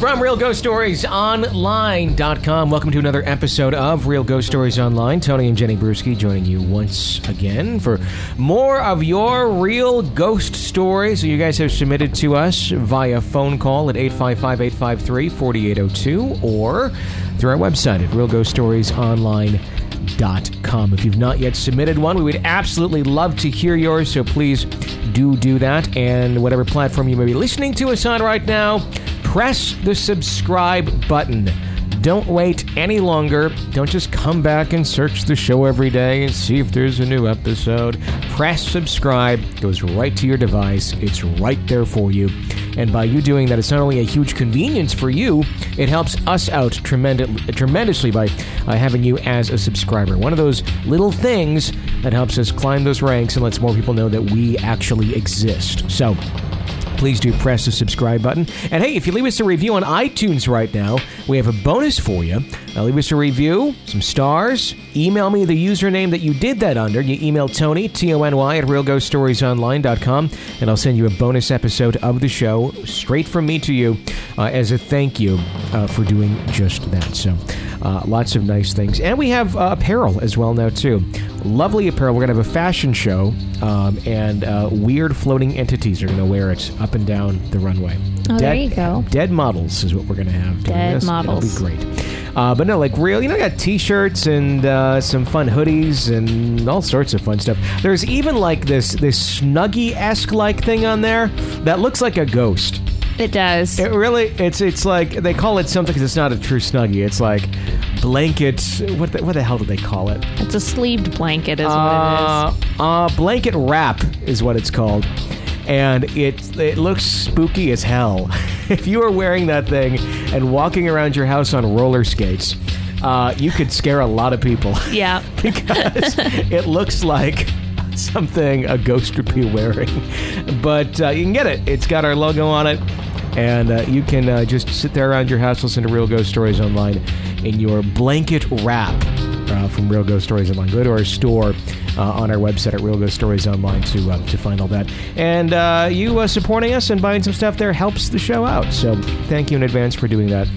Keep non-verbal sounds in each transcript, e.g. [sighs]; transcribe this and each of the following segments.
From RealGhostStoriesOnline.com. Welcome to another episode of Real Ghost Stories Online. Tony and Jenny Brueski joining you once again for more of your real ghost stories that you guys have submitted to us via phone call at 855 853 4802 or through our website at realghoststoriesonline.com. If you've not yet submitted one, we would absolutely love to hear yours, so please do do that. And whatever platform you may be listening to us on right now, press the subscribe button. Don't wait any longer. Don't just come back and search the show every day and see if there's a new episode. Press subscribe, it goes right to your device. It's right there for you. And by you doing that, it's not only a huge convenience for you, it helps us out tremendous, tremendously by uh, having you as a subscriber. One of those little things that helps us climb those ranks and lets more people know that we actually exist. So, please do press the subscribe button. And hey, if you leave us a review on iTunes right now, we have a bonus for you. Uh, leave us a review, some stars, email me the username that you did that under. You email Tony, T O N Y, at realghoststoriesonline.com, and I'll send you a bonus episode of the show straight from me to you uh, as a thank you uh, for doing just that. So, uh, lots of nice things. And we have uh, apparel as well now, too. Lovely apparel. We're going to have a fashion show, um, and uh, weird floating entities are going to wear it up and down the runway. Oh, there you go. Dead models is what we're going to have. Dead this. models. It'll be great. Uh, but no, like real, you know, I got T-shirts and uh, some fun hoodies and all sorts of fun stuff. There's even like this this Snuggie esque like thing on there that looks like a ghost. It does. It really, it's it's like they call it something because it's not a true Snuggie. It's like blanket. What the, what the hell do they call it? It's a sleeved blanket, is Uh, what it is. uh, blanket wrap is what it's called, and it it looks spooky as hell. [laughs] if you are wearing that thing and walking around your house on roller skates, uh, you could scare a lot of people what it is. Yeah. because it looks like [laughs] something a ghost would be wearing. But uh, you can get it. It's got our logo on it. And uh, you can uh, just sit there around your house, listen to Real Ghost Stories Online in your blanket wrap uh, from Real Ghost Stories Online. Go to our store uh, on our website at Real Ghost Stories Online to uh, to find all that. And uh, you uh, supporting us and buying some stuff there helps the show out. So thank you in advance for doing that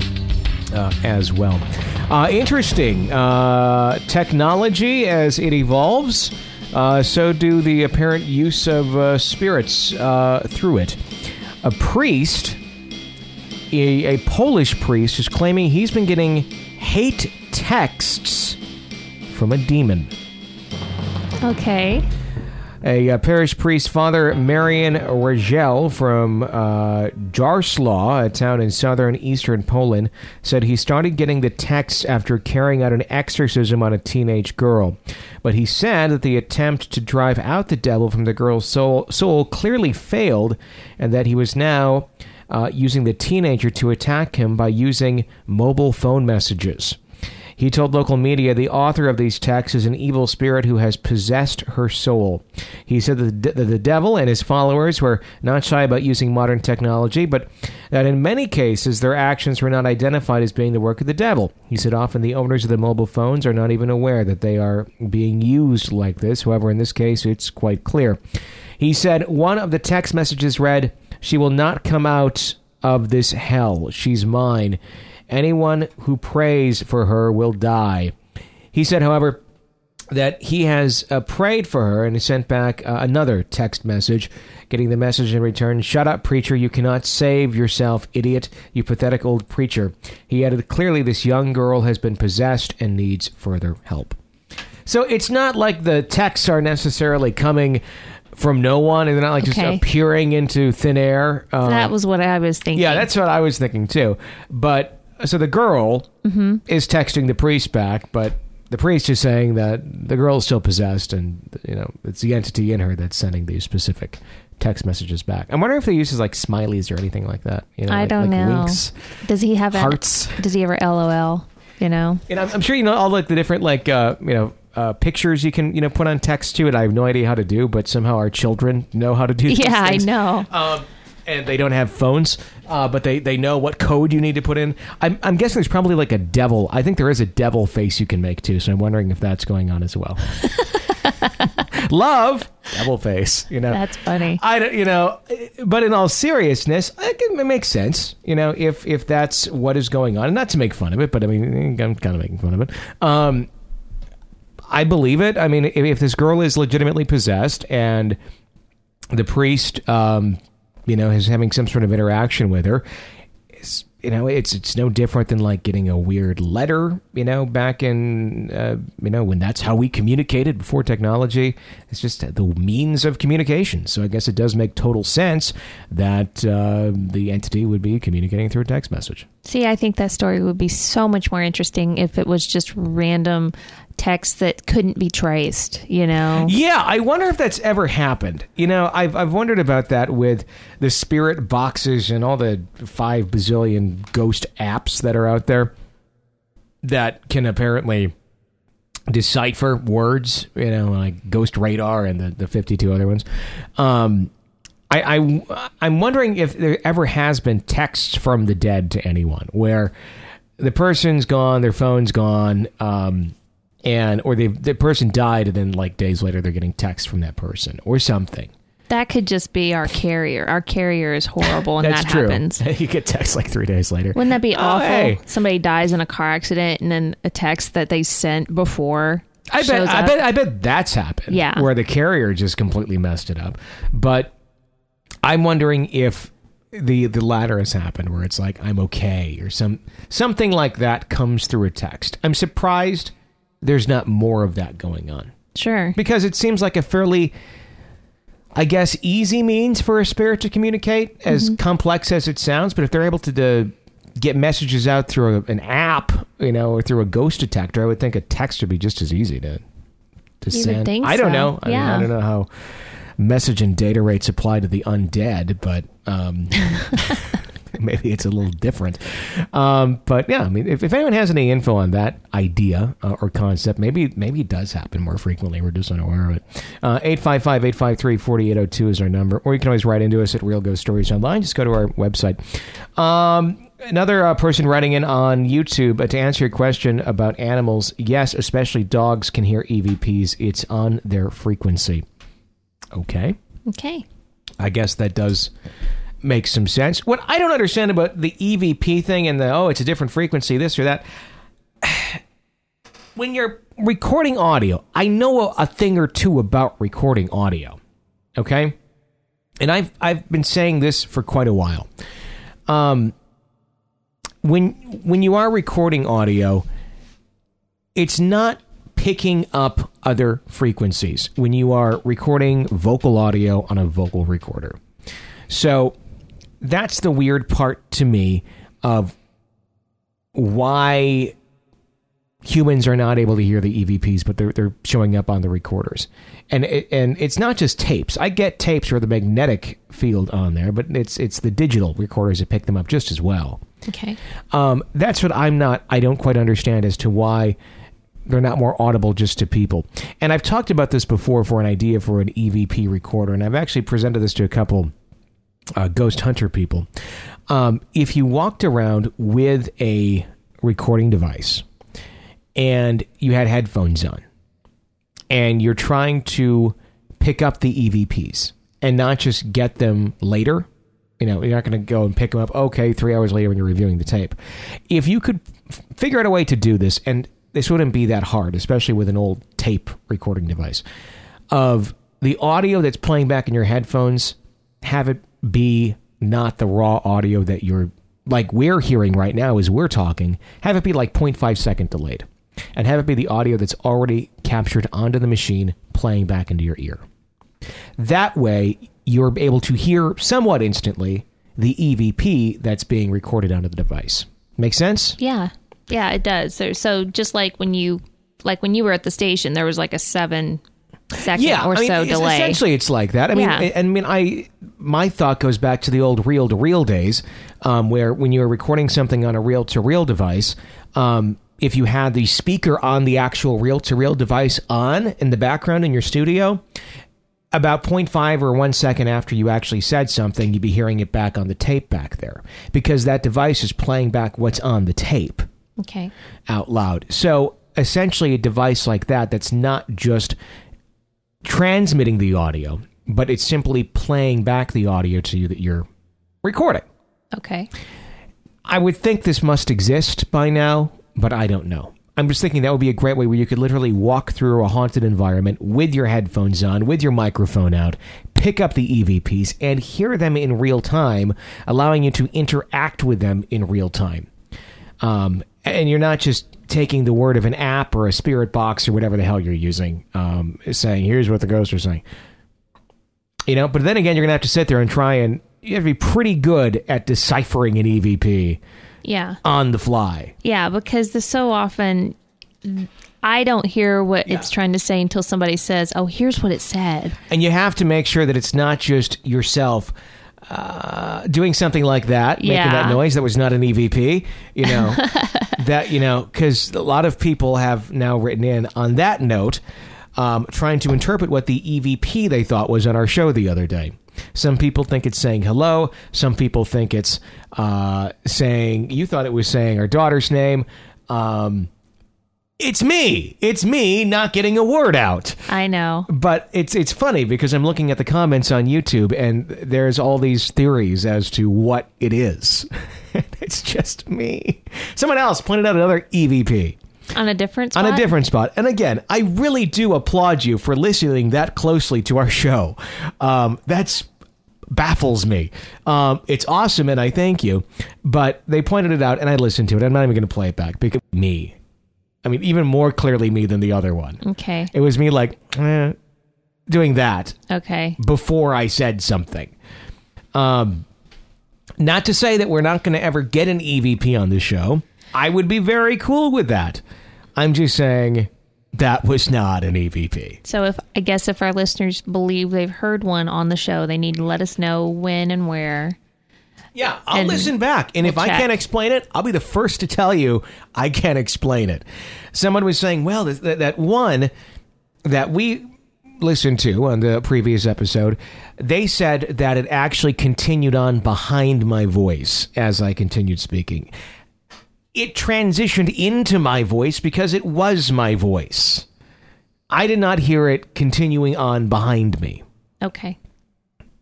uh, as well. Interesting technology as it evolves. So do the apparent use of spirits through it. A priest, a Polish priest, is claiming he's been getting hate texts from a demon. Okay. A uh, parish priest, Father Marian Rajchel from uh, Jaroslaw, a town in southern eastern Poland, said he started getting the texts after carrying out an exorcism on a teenage girl. But he said that the attempt to drive out the devil from the girl's soul, soul clearly failed, and that he was now uh, using the teenager to attack him by using mobile phone messages. He told local media the author of these texts is an evil spirit who has possessed her soul. He said that the, devil and his followers were not shy about using modern technology, but that in many cases their actions were not identified as being the work of the devil. He said often the owners of the mobile phones are not even aware that they are being used like this. However, in this case, it's quite clear. He said one of the text messages read, She will not come out of this hell. She's mine. Anyone who prays for her will die. He said, however, that he has uh, prayed for her and sent back uh, another text message, getting the message in return Shut up, preacher. You cannot save yourself, idiot, you pathetic old preacher. He added, Clearly, this young girl has been possessed and needs further help. So it's not like the texts are necessarily coming from no one and they're not like just Okay. appearing into thin air. Um, that was what I was thinking. yeah, that's what I was thinking too. But so the girl is texting the priest back, but the priest is saying that the girl is still possessed, and you know it's the entity in her that's sending these specific text messages back. I'm wondering if they use like smileys or anything like that. You know, I like, don't like know. Winks, Does he have a- hearts. Does he ever LOL? You know. And I'm, I'm sure you know all like the different like uh, you know. Uh, pictures you can you know put on text to it. I have no idea how to do, but somehow our children know how to do. these Yeah, I know. um, and they don't have phones, uh, but they, they know what code you need to put in. I'm, I'm guessing there's probably like a devil. I think there is a devil face you can make too. So I'm wondering if that's going on as well. [laughs] Love Devil face, you know. That's funny. I don't, you know, but in all seriousness, it, can, it makes sense, you know, if if that's what is going on, and not to make fun of it, but I mean, I'm kind of making fun of it. Um, I believe it. I mean, if, if this girl is legitimately possessed and the priest, um, you know, is having some sort of interaction with her, it's, you know, it's it's no different than like getting a weird letter, you know, back in, uh, you know, when that's how we communicated before technology. It's just the means of communication. So I guess it does make total sense that uh, the entity would be communicating through a text message. See, I think that story would be so much more interesting if it was just random text that couldn't be traced, you know? Yeah, I wonder if that's ever happened. You know, I've I've wondered about that with the spirit boxes and all the five bazillion ghost apps that are out there that can apparently decipher words, you know, like Ghost Radar and the, the 52 other ones. Um, I, I, I'm wondering if there ever has been texts from the dead to anyone where the person's gone, their phone's gone, um, and or they the person died, and then like days later they're getting text from that person or something. That could just be our carrier. Our carrier is horrible, and That's that true. happens. [laughs] you get text like three days later. Wouldn't that be Oh, awful? hey. Somebody dies in a car accident, and then a text that they sent before. I bet, I up. bet, I bet that's happened. Yeah. where the carrier just completely messed it up. But I'm wondering if the the latter has happened, where it's like I'm okay or some something like that comes through a text. I'm surprised there's not more of that going on Sure. because it seems like a fairly I guess easy means for a spirit to communicate, as complex as it sounds. But if they're able to, to get messages out through a, an app, you know, or through a ghost detector, I would think a text would be just as easy to to You send. I don't so. know. I, mean, Yeah. I don't know how message and data rates apply to the undead, but um, [laughs] [laughs] maybe it's a little different. Um, but yeah, I mean, if, if anyone has any info on that idea uh, or concept, maybe maybe it does happen more frequently. We're just unaware of it. Uh, 855-853-4802 is our number, or you can always write into us at Real Ghost Stories Online. Just go to our website. Um, another uh, person writing in on YouTube uh, to answer your question about animals. Yes, especially dogs can hear EVPs. It's on their frequency. Okay. Okay. I guess that does make some sense. What I don't understand about the EVP thing and the oh, it's a different frequency, this or that. [sighs] When you're recording audio, I know a, a thing or two about recording audio. Okay? And I've I've been saying this for quite a while. Um when when you are recording audio, it's not picking up other frequencies when you are recording vocal audio on a vocal recorder. So that's the weird part to me of why humans are not able to hear the EVPs, but they're they're showing up on the recorders. And it, and it's not just tapes. I get tapes where the magnetic field on there, but it's it's the digital recorders that pick them up just as well. Okay. Um, that's what I'm not. I don't quite understand as to why they're not more audible just to people. And I've talked about this before for an idea for an EVP recorder, and I've actually presented this to a couple uh, ghost hunter people. Um, if you walked around with a recording device and you had headphones on, and you're trying to pick up the EVPs and not just get them later. You know, you're not going to go and pick them up, okay, three hours later when you're reviewing the tape. If you could f- figure out a way to do this, and this wouldn't be that hard, especially with an old tape recording device, of the audio that's playing back in your headphones, have it be not the raw audio that you're like we're hearing right now as we're talking, have it be like 0.5 second delayed. And have it be the audio that's already captured onto the machine playing back into your ear. That way, you're able to hear somewhat instantly the EVP that's being recorded onto the device. Make sense? Yeah. Yeah, it does. So, so just like when you like when you were at the station, there was like a seven second or I mean, so delay. Essentially, it's like that. I mean, Yeah. I, I mean, I my thought goes back to the old reel to reel days, um, where when you were recording something on a reel to reel device, um, if you had the speaker on the actual reel to reel device on in the background in your studio. About 0.5 or one second after you actually said something, you'd be hearing it back on the tape back there because that device is playing back what's on the tape okay. out loud. So essentially, a device like that that's not just transmitting the audio, but it's simply playing back the audio to you that you're recording. Okay. I would think this must exist by now, but I don't know. I'm just thinking that would be a great way where you could literally walk through a haunted environment with your headphones on, with your microphone out, pick up the EVPs, and hear them in real time, allowing you to interact with them in real time. Um, and you're not just taking the word of an app or a spirit box or whatever the hell you're using, um, saying, here's what the ghosts are saying. You know, but then again, you're going to have to sit there and try and you have to be pretty good at deciphering an EVP Yeah. on the fly. Yeah, because the so often I don't hear what it's trying to say until somebody says, "Oh, here's what it said." And you have to make sure that it's not just yourself uh, doing something like that, making that noise that was not an EVP, you know, [laughs] [laughs] that, you know, because a lot of people have now written in on that note, um, trying to interpret what the EVP they thought was on our show the other day. Some people think it's saying hello. Some people think it's uh, saying, you thought it was saying our daughter's name. Um, it's me. It's me not getting a word out. I know. But it's it's funny because I'm looking at the comments on YouTube and there's all these theories as to what it is. [laughs] it's just me. Someone else pointed out another EVP On a different spot? on a different spot. And again, I really do applaud you for listening that closely to our show. Um, that's baffles me. Um, it's awesome, and I thank you. But they pointed it out, and I listened to it. I'm not even going to play it back because me. I mean, even more clearly me than the other one. Okay. It was me like eh, doing that Okay. before I said something. Um, not to say that we're not going to ever get an EVP on the show. I would be very cool with that. I'm just saying that was not an EVP. So if I guess if our listeners believe they've heard one on the show, they need to let us know when and where. Yeah, I'll listen back. And if we'll I check. can't explain it, I'll be the first to tell you I can't explain it. Someone was saying, well, that, that one that we listened to on the previous episode, they said that it actually continued on behind my voice as I continued speaking. It transitioned into my voice because it was my voice. I did not hear it continuing on behind me. Okay.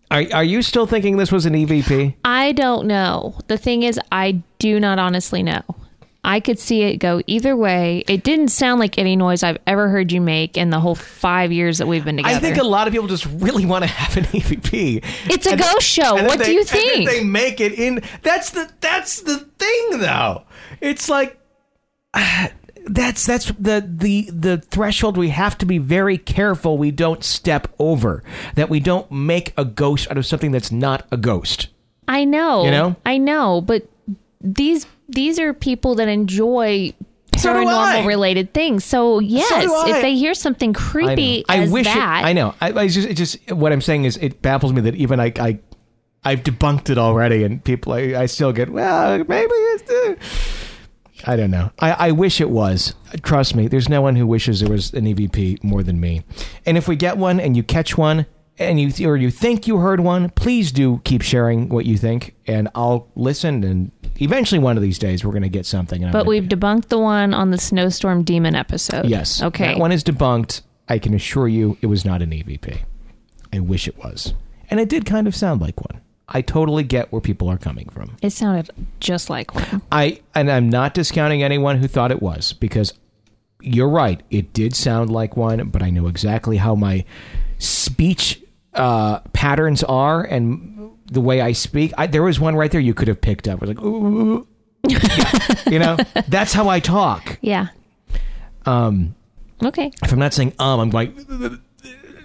Are, are you still thinking this was an EVP? I don't know. The thing is, I do not honestly know. I could see it go either way. It didn't sound like any noise I've ever heard you make in the whole five years that we've been together. I think a lot of people just really want to have an [laughs] EVP. It's a And- ghost show. What do they- you and then think? they make it in. That's the that's the thing, though. It's like [sighs] that's that's the the the threshold we have to be very careful we don't step over. That we don't make a ghost out of something that's not a ghost. I know. You know? I know, but these these are people that enjoy So paranormal related things. So yes, I. if they hear something creepy I as wish that, It, I know. I, I just it just what I'm saying is it baffles me that even I I I've debunked it already, and people I, I still get well maybe it's. Uh, I don't know. I, I wish it was. Trust me, there's no one who wishes there was an EVP more than me. And if we get one and you catch one and you or you think you heard one, please do keep sharing what you think, and I'll listen. And eventually, one of these days, we're going to get something. and but we've debunked the one on the snowstorm demon episode. Yes. Okay. That one is debunked. I can assure you it was not an EVP. I wish it was. And it did kind of sound like one. I totally get where people are coming from. It sounded just like one. I and I'm not discounting anyone who thought it was because you're right. It did sound like one, but I know exactly how my speech uh, patterns are and the way I speak. I, there was one right there you could have picked up. It was like, ooh. you know, that's how I talk. Yeah. Um, Okay. if I'm not saying um, I'm going,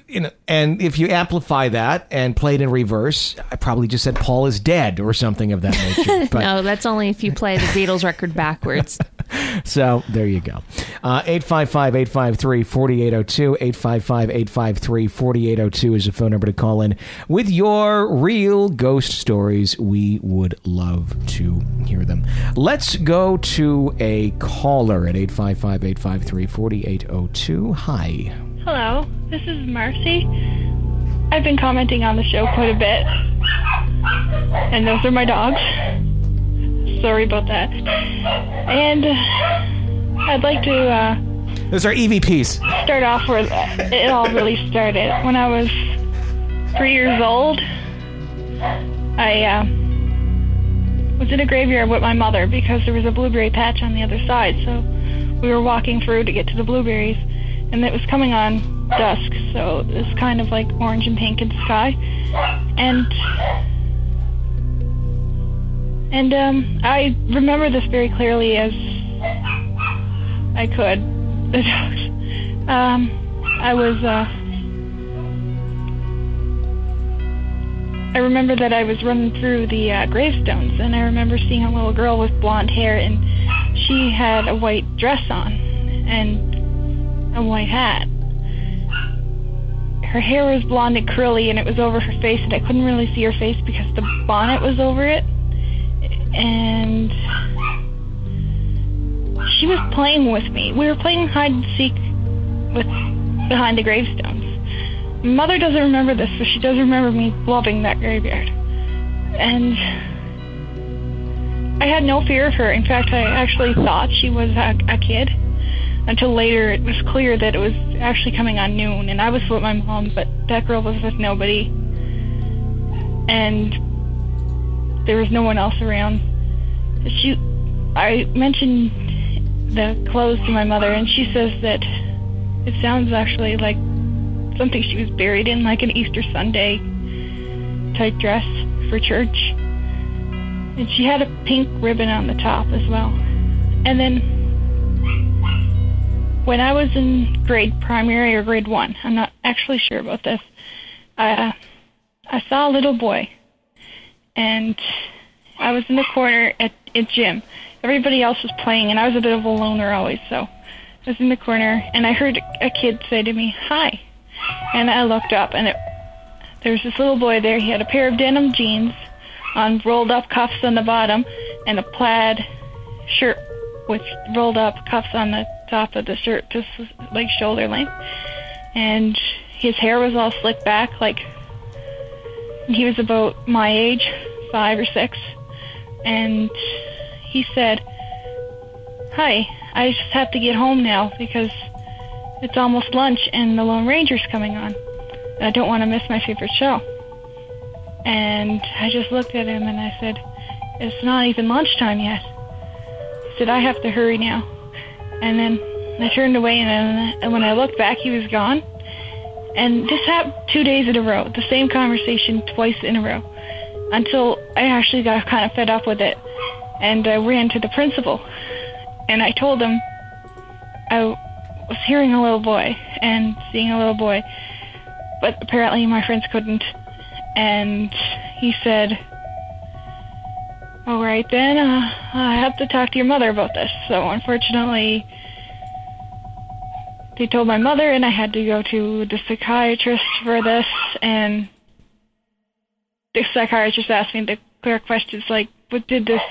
you know, and if you amplify that and play it in reverse, I probably just said Paul is dead or something of that [laughs] nature. But No, that's only if you play the Beatles record backwards. [laughs] so there you go. Uh, 855 853 4802. 855 853 4802 is the phone number to call in with your real ghost stories. We would love to hear them. Let's go to a caller at 855 853 4802. Hi. Hello, this is Marcy. I've been commenting on the show quite a bit. And those are my dogs. Sorry about that. And I'd like to uh, Those are EVPs. start off where it all really started. When I was three years old, I uh, was in a graveyard with my mother because there was a blueberry patch on the other side. So we were walking through to get to the blueberries, and it was coming on dusk, so it was kind of like orange and pink in the sky. And and um, I remember this very clearly as I could. The [laughs] um, I was. Uh, I remember that I was running through the uh, gravestones, and I remember seeing a little girl with blonde hair, and she had a white dress on and a white hat. Her hair was blonde and curly, and it was over her face, and I couldn't really see her face because the bonnet was over it. And she was playing with me. We were playing hide and seek with behind the gravestones. Mother doesn't remember this, but she does remember me loving that graveyard. And I had no fear of her. In fact, I actually thought she was a, a kid until later it was clear that it was actually coming on noon, and I was with my mom, but that girl was with nobody. And there was no one else around. She, I mentioned the clothes to my mother, and she says that it sounds actually like something she was buried in, like an Easter Sunday type dress for church. And she had a pink ribbon on the top as well. And then when I was in grade primary or grade one, I'm not actually sure about this, I, I saw a little boy. And I was in the corner at, at gym. Everybody else was playing, and I was a bit of a loner always, so I was in the corner, and I heard a kid say to me, Hi. And I looked up, and it, there was this little boy there. He had a pair of denim jeans on rolled up cuffs on the bottom, and a plaid shirt with rolled up cuffs on the top of the shirt, just like shoulder length. And his hair was all slicked back, like he was about my age, five or six. And he said, Hi, I just have to get home now because it's almost lunch and the Lone Ranger's coming on. I don't want to miss my favorite show. And I just looked at him and I said, It's not even lunchtime yet. He said, I have to hurry now. And then I turned away and, then, and when I looked back, he was gone. And this happened two days in a row, the same conversation twice in a row, until I actually got kind of fed up with it. And I ran to the principal. And I told him I was hearing a little boy and seeing a little boy, but apparently my friends couldn't. And he said, All right, then, uh, I have to talk to your mother about this. So unfortunately, they told my mother, and I had to go to the psychiatrist for this. And the psychiatrist asked me the clear questions like, What did this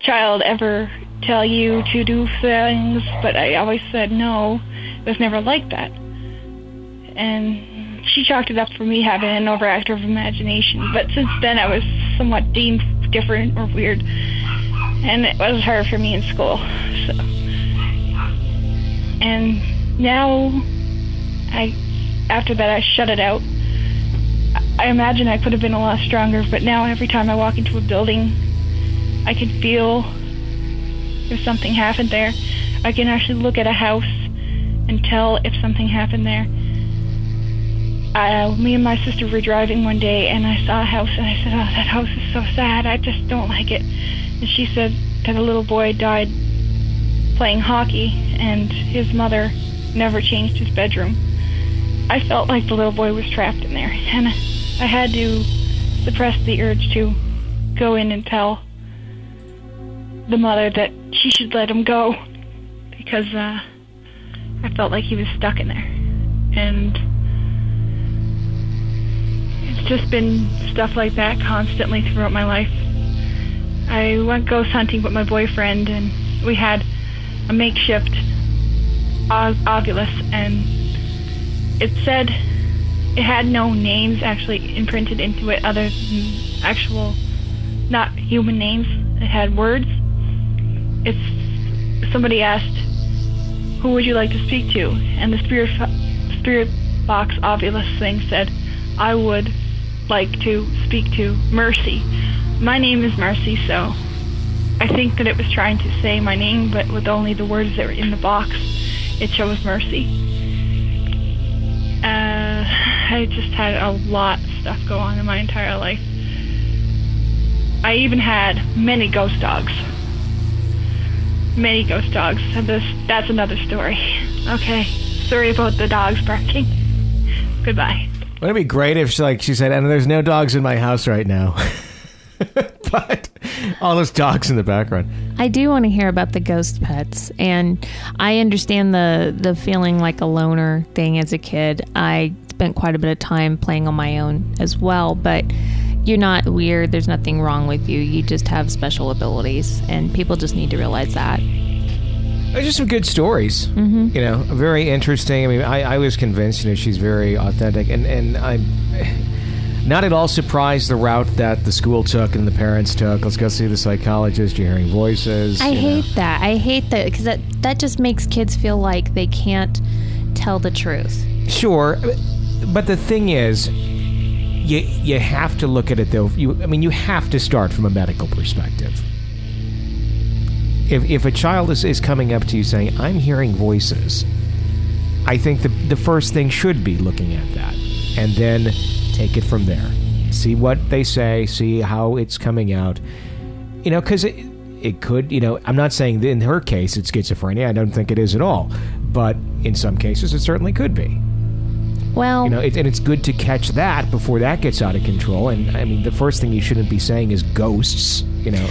child ever tell you to do things? But I always said no. It was never like that. And she chalked it up for me having an overactive imagination. But since then, I was somewhat deemed different or weird. And it was hard for me in school. So. And now, I, after that, I shut it out. I imagine I could have been a lot stronger, but now every time I walk into a building, I can feel if something happened there. I can actually look at a house and tell if something happened there. Uh, me and my sister were driving one day and I saw a house and I said, Oh, that house is so sad. I just don't like it. And she said that a little boy died playing hockey and his mother never changed his bedroom. I felt like the little boy was trapped in there and I had to suppress the urge to go in and tell the mother that she should let him go because uh, I felt like he was stuck in there. And it's just been stuff like that constantly throughout my life. I went ghost hunting with my boyfriend, and we had a makeshift ov- Ovilus, and it said it had no names actually imprinted into it other than actual, not human names. It had words. It's somebody asked Who would you like to speak to? And the spirit spirit box Ovilus thing said, I would like to speak to Mercy. My name is Marcy, so I think that it was trying to say my name, but with only the words that were in the box, it shows Mercy. Uh, I just had a lot of stuff go on in my entire life. I even had many ghost dogs. Many ghost dogs. This, that's another story. Okay. Sorry about the dogs barking. Goodbye. Wouldn't it be great if she, like she said, and there's no dogs in my house right now. [laughs] but all those dogs in the background. I do want to hear about the ghost pets, and I understand the the feeling like a loner thing as a kid. I spent quite a bit of time playing on my own as well, but you're not weird. There's nothing wrong with you. You just have special abilities, and people just need to realize that. There's just some good stories. Mm-hmm. You know, very interesting. I mean, I, I was convinced. You know, she's very authentic, and and I'm [sighs] not at all surprised the route that the school took and the parents took. Let's go see the psychologist. You're hearing voices. I you know. hate that. I hate that because that that just makes kids feel like they can't tell the truth. Sure, but the thing is, you you have to look at it though. You, I mean, you have to start from a medical perspective. If if a child is, is coming up to you saying, "I'm hearing voices," I think the the first thing should be looking at that, and then take it from there. See what they say. See how it's coming out. You know, because it it could. You know, I'm not saying that in her case it's schizophrenia. I don't think it is at all. But in some cases, it certainly could be. Well, You know, it, and it's good to catch that before that gets out of control. And I mean, the first thing you shouldn't be saying is ghosts. You know,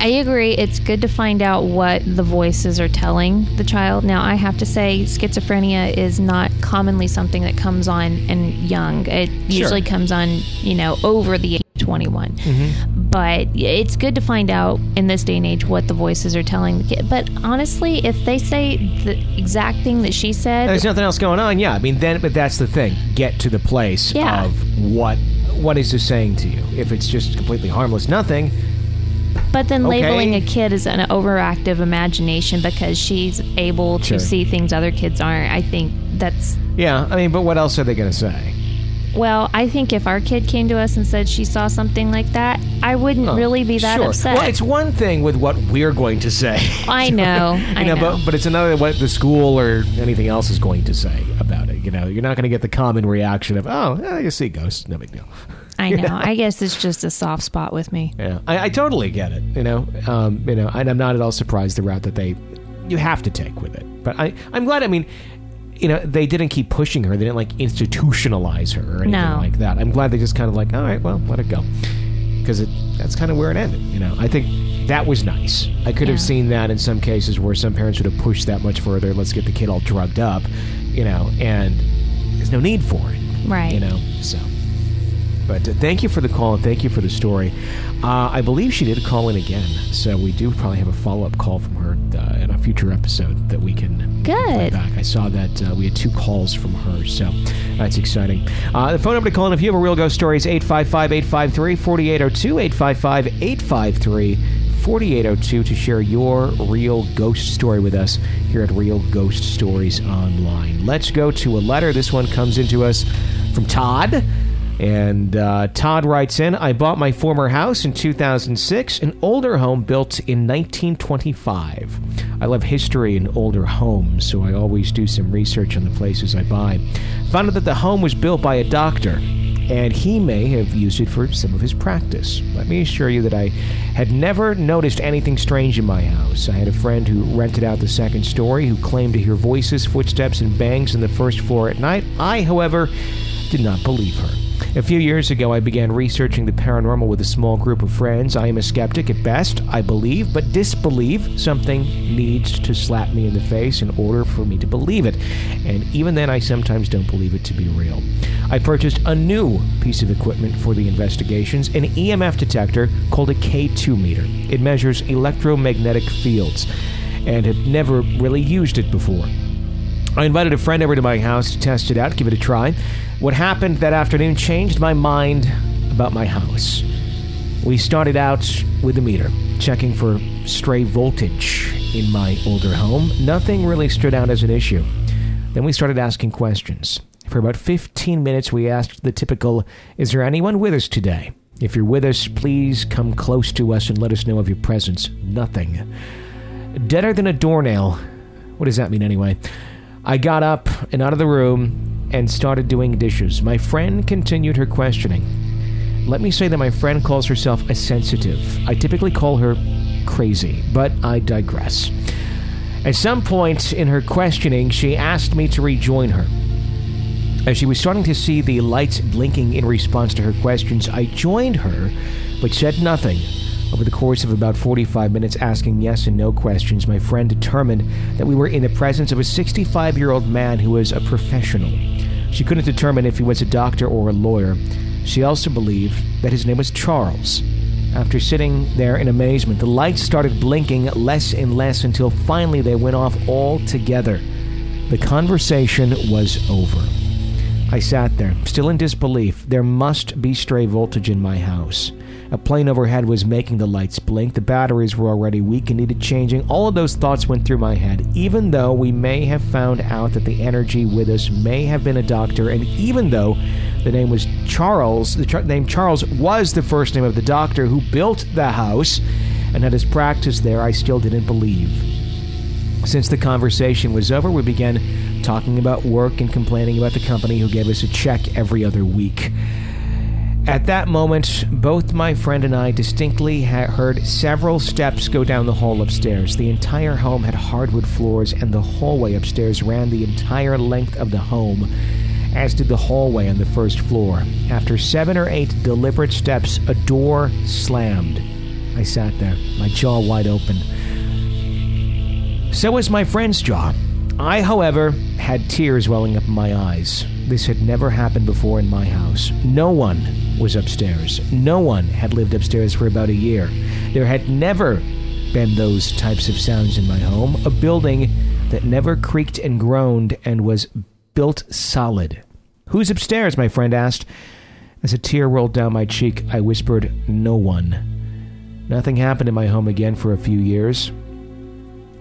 I agree. It's good to find out what the voices are telling the child. Now, I have to say, schizophrenia is not commonly something that comes on in young. It usually comes on, you know, over the age of 21. Mm-hmm. But it's good to find out in this day and age what the voices are telling the kid. But honestly, if they say the exact thing that she said, there's nothing else going on. Yeah, I mean, then, but that's the thing. Get to the place Yeah. of what what is this saying to you. If it's just completely harmless, nothing. But then Okay. labeling a kid as an overactive imagination because she's able to Sure. see things other kids aren't, I think that's Yeah, I mean, but what else are they going to say? well, I think if our kid came to us and said she saw something like that, I wouldn't Oh, really be that sure. upset. Well, it's one thing with what we're going to say. [laughs] I know, [laughs] I know, know. But, but it's another what the school or anything else is going to say about it. You know, you're not going to get the common reaction of, "Oh, eh, you see ghosts, no big deal." [laughs] [laughs] I know. I guess it's just a soft spot with me. Yeah, I, I totally get it. You know, um, you know, and I'm not at all surprised the route that they you have to take with it. But I, I'm glad. I mean, you know, they didn't keep pushing her. They didn't like institutionalize her or anything No. like that. I'm glad they just kind of like, all right, well, let it go, because it that's kind of where it ended. You know, I think that was nice. I could have seen that in some cases where some parents would have pushed that much further. Let's get the kid all drugged up, you know, and there's no need for it. Right. You know, so. But thank you for the call and thank you for the story. Uh, I believe she did call in again, so we do probably have a follow up call from her uh, in a future episode that we can play Good. back. I saw that uh, we had two calls from her, so that's exciting. Uh, the phone number to call in if you have a real ghost story is 855 853 4802. 855 853 4802 to share your real ghost story with us here at Real Ghost Stories Online. Let's go to a letter. This one comes into us from Todd. And uh, Todd writes in I bought my former house in 2006, an older home built in 1925. I love history and older homes, so I always do some research on the places I buy. Found out that the home was built by a doctor, and he may have used it for some of his practice. Let me assure you that I had never noticed anything strange in my house. I had a friend who rented out the second story who claimed to hear voices, footsteps, and bangs in the first floor at night. I, however, did not believe her. A few years ago, I began researching the paranormal with a small group of friends. I am a skeptic at best. I believe, but disbelieve. Something needs to slap me in the face in order for me to believe it. And even then, I sometimes don't believe it to be real. I purchased a new piece of equipment for the investigations an EMF detector called a K2 meter. It measures electromagnetic fields and had never really used it before. I invited a friend over to my house to test it out, give it a try. What happened that afternoon changed my mind about my house. We started out with the meter, checking for stray voltage in my older home, nothing really stood out as an issue. Then we started asking questions. For about 15 minutes, we asked the typical Is there anyone with us today? If you're with us, please come close to us and let us know of your presence. Nothing. Deader than a doornail. What does that mean anyway? I got up and out of the room and started doing dishes. My friend continued her questioning. Let me say that my friend calls herself a sensitive. I typically call her crazy, but I digress. At some point in her questioning, she asked me to rejoin her. As she was starting to see the lights blinking in response to her questions, I joined her, but said nothing. Over the course of about 45 minutes asking yes and no questions, my friend determined that we were in the presence of a 65 year old man who was a professional. She couldn't determine if he was a doctor or a lawyer. She also believed that his name was Charles. After sitting there in amazement, the lights started blinking less and less until finally they went off altogether. The conversation was over. I sat there, still in disbelief. There must be stray voltage in my house. A plane overhead was making the lights blink. The batteries were already weak and needed changing. All of those thoughts went through my head, even though we may have found out that the energy with us may have been a doctor, and even though the name was Charles, the name Charles was the first name of the doctor who built the house and had his practice there, I still didn't believe. Since the conversation was over, we began talking about work and complaining about the company who gave us a check every other week. At that moment, both my friend and I distinctly heard several steps go down the hall upstairs. The entire home had hardwood floors, and the hallway upstairs ran the entire length of the home, as did the hallway on the first floor. After seven or eight deliberate steps, a door slammed. I sat there, my jaw wide open. So was my friend's jaw. I, however, had tears welling up in my eyes. This had never happened before in my house. No one was upstairs. No one had lived upstairs for about a year. There had never been those types of sounds in my home. A building that never creaked and groaned and was built solid. Who's upstairs? my friend asked. As a tear rolled down my cheek, I whispered, No one. Nothing happened in my home again for a few years.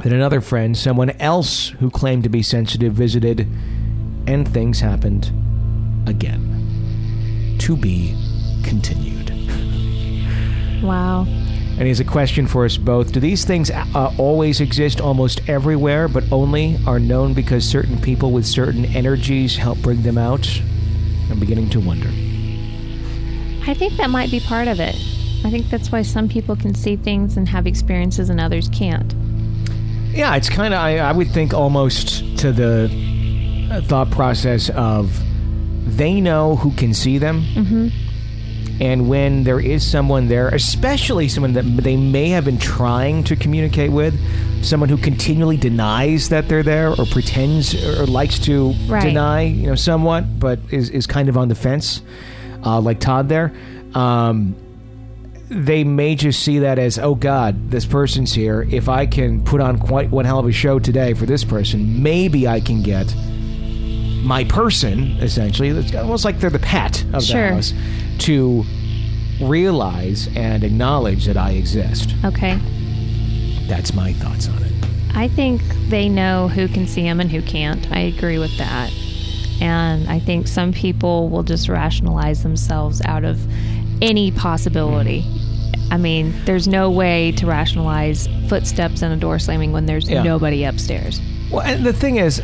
Then another friend, someone else who claimed to be sensitive, visited, and things happened again. To be continued. Wow. And here's a question for us both. Do these things uh, always exist almost everywhere, but only are known because certain people with certain energies help bring them out? I'm beginning to wonder. I think that might be part of it. I think that's why some people can see things and have experiences and others can't. Yeah, it's kind of, I, I would think almost to the thought process of they know who can see them. Mm-hmm. And when there is someone there, especially someone that they may have been trying to communicate with, someone who continually denies that they're there or pretends or likes to Right. deny, you know, somewhat, but is, is kind of on the fence, uh, like Todd there, um, they may just see that as, oh God, this person's here. If I can put on quite one hell of a show today for this person, maybe I can get my person, essentially, it's almost like they're the pet of Sure. the house, to realize and acknowledge that I exist. Okay. That's my thoughts on it. I think they know who can see them and who can't. I agree with that. And I think some people will just rationalize themselves out of any possibility. I mean, there's no way to rationalize footsteps and a door slamming when there's Yeah. nobody upstairs. Well, and the thing is,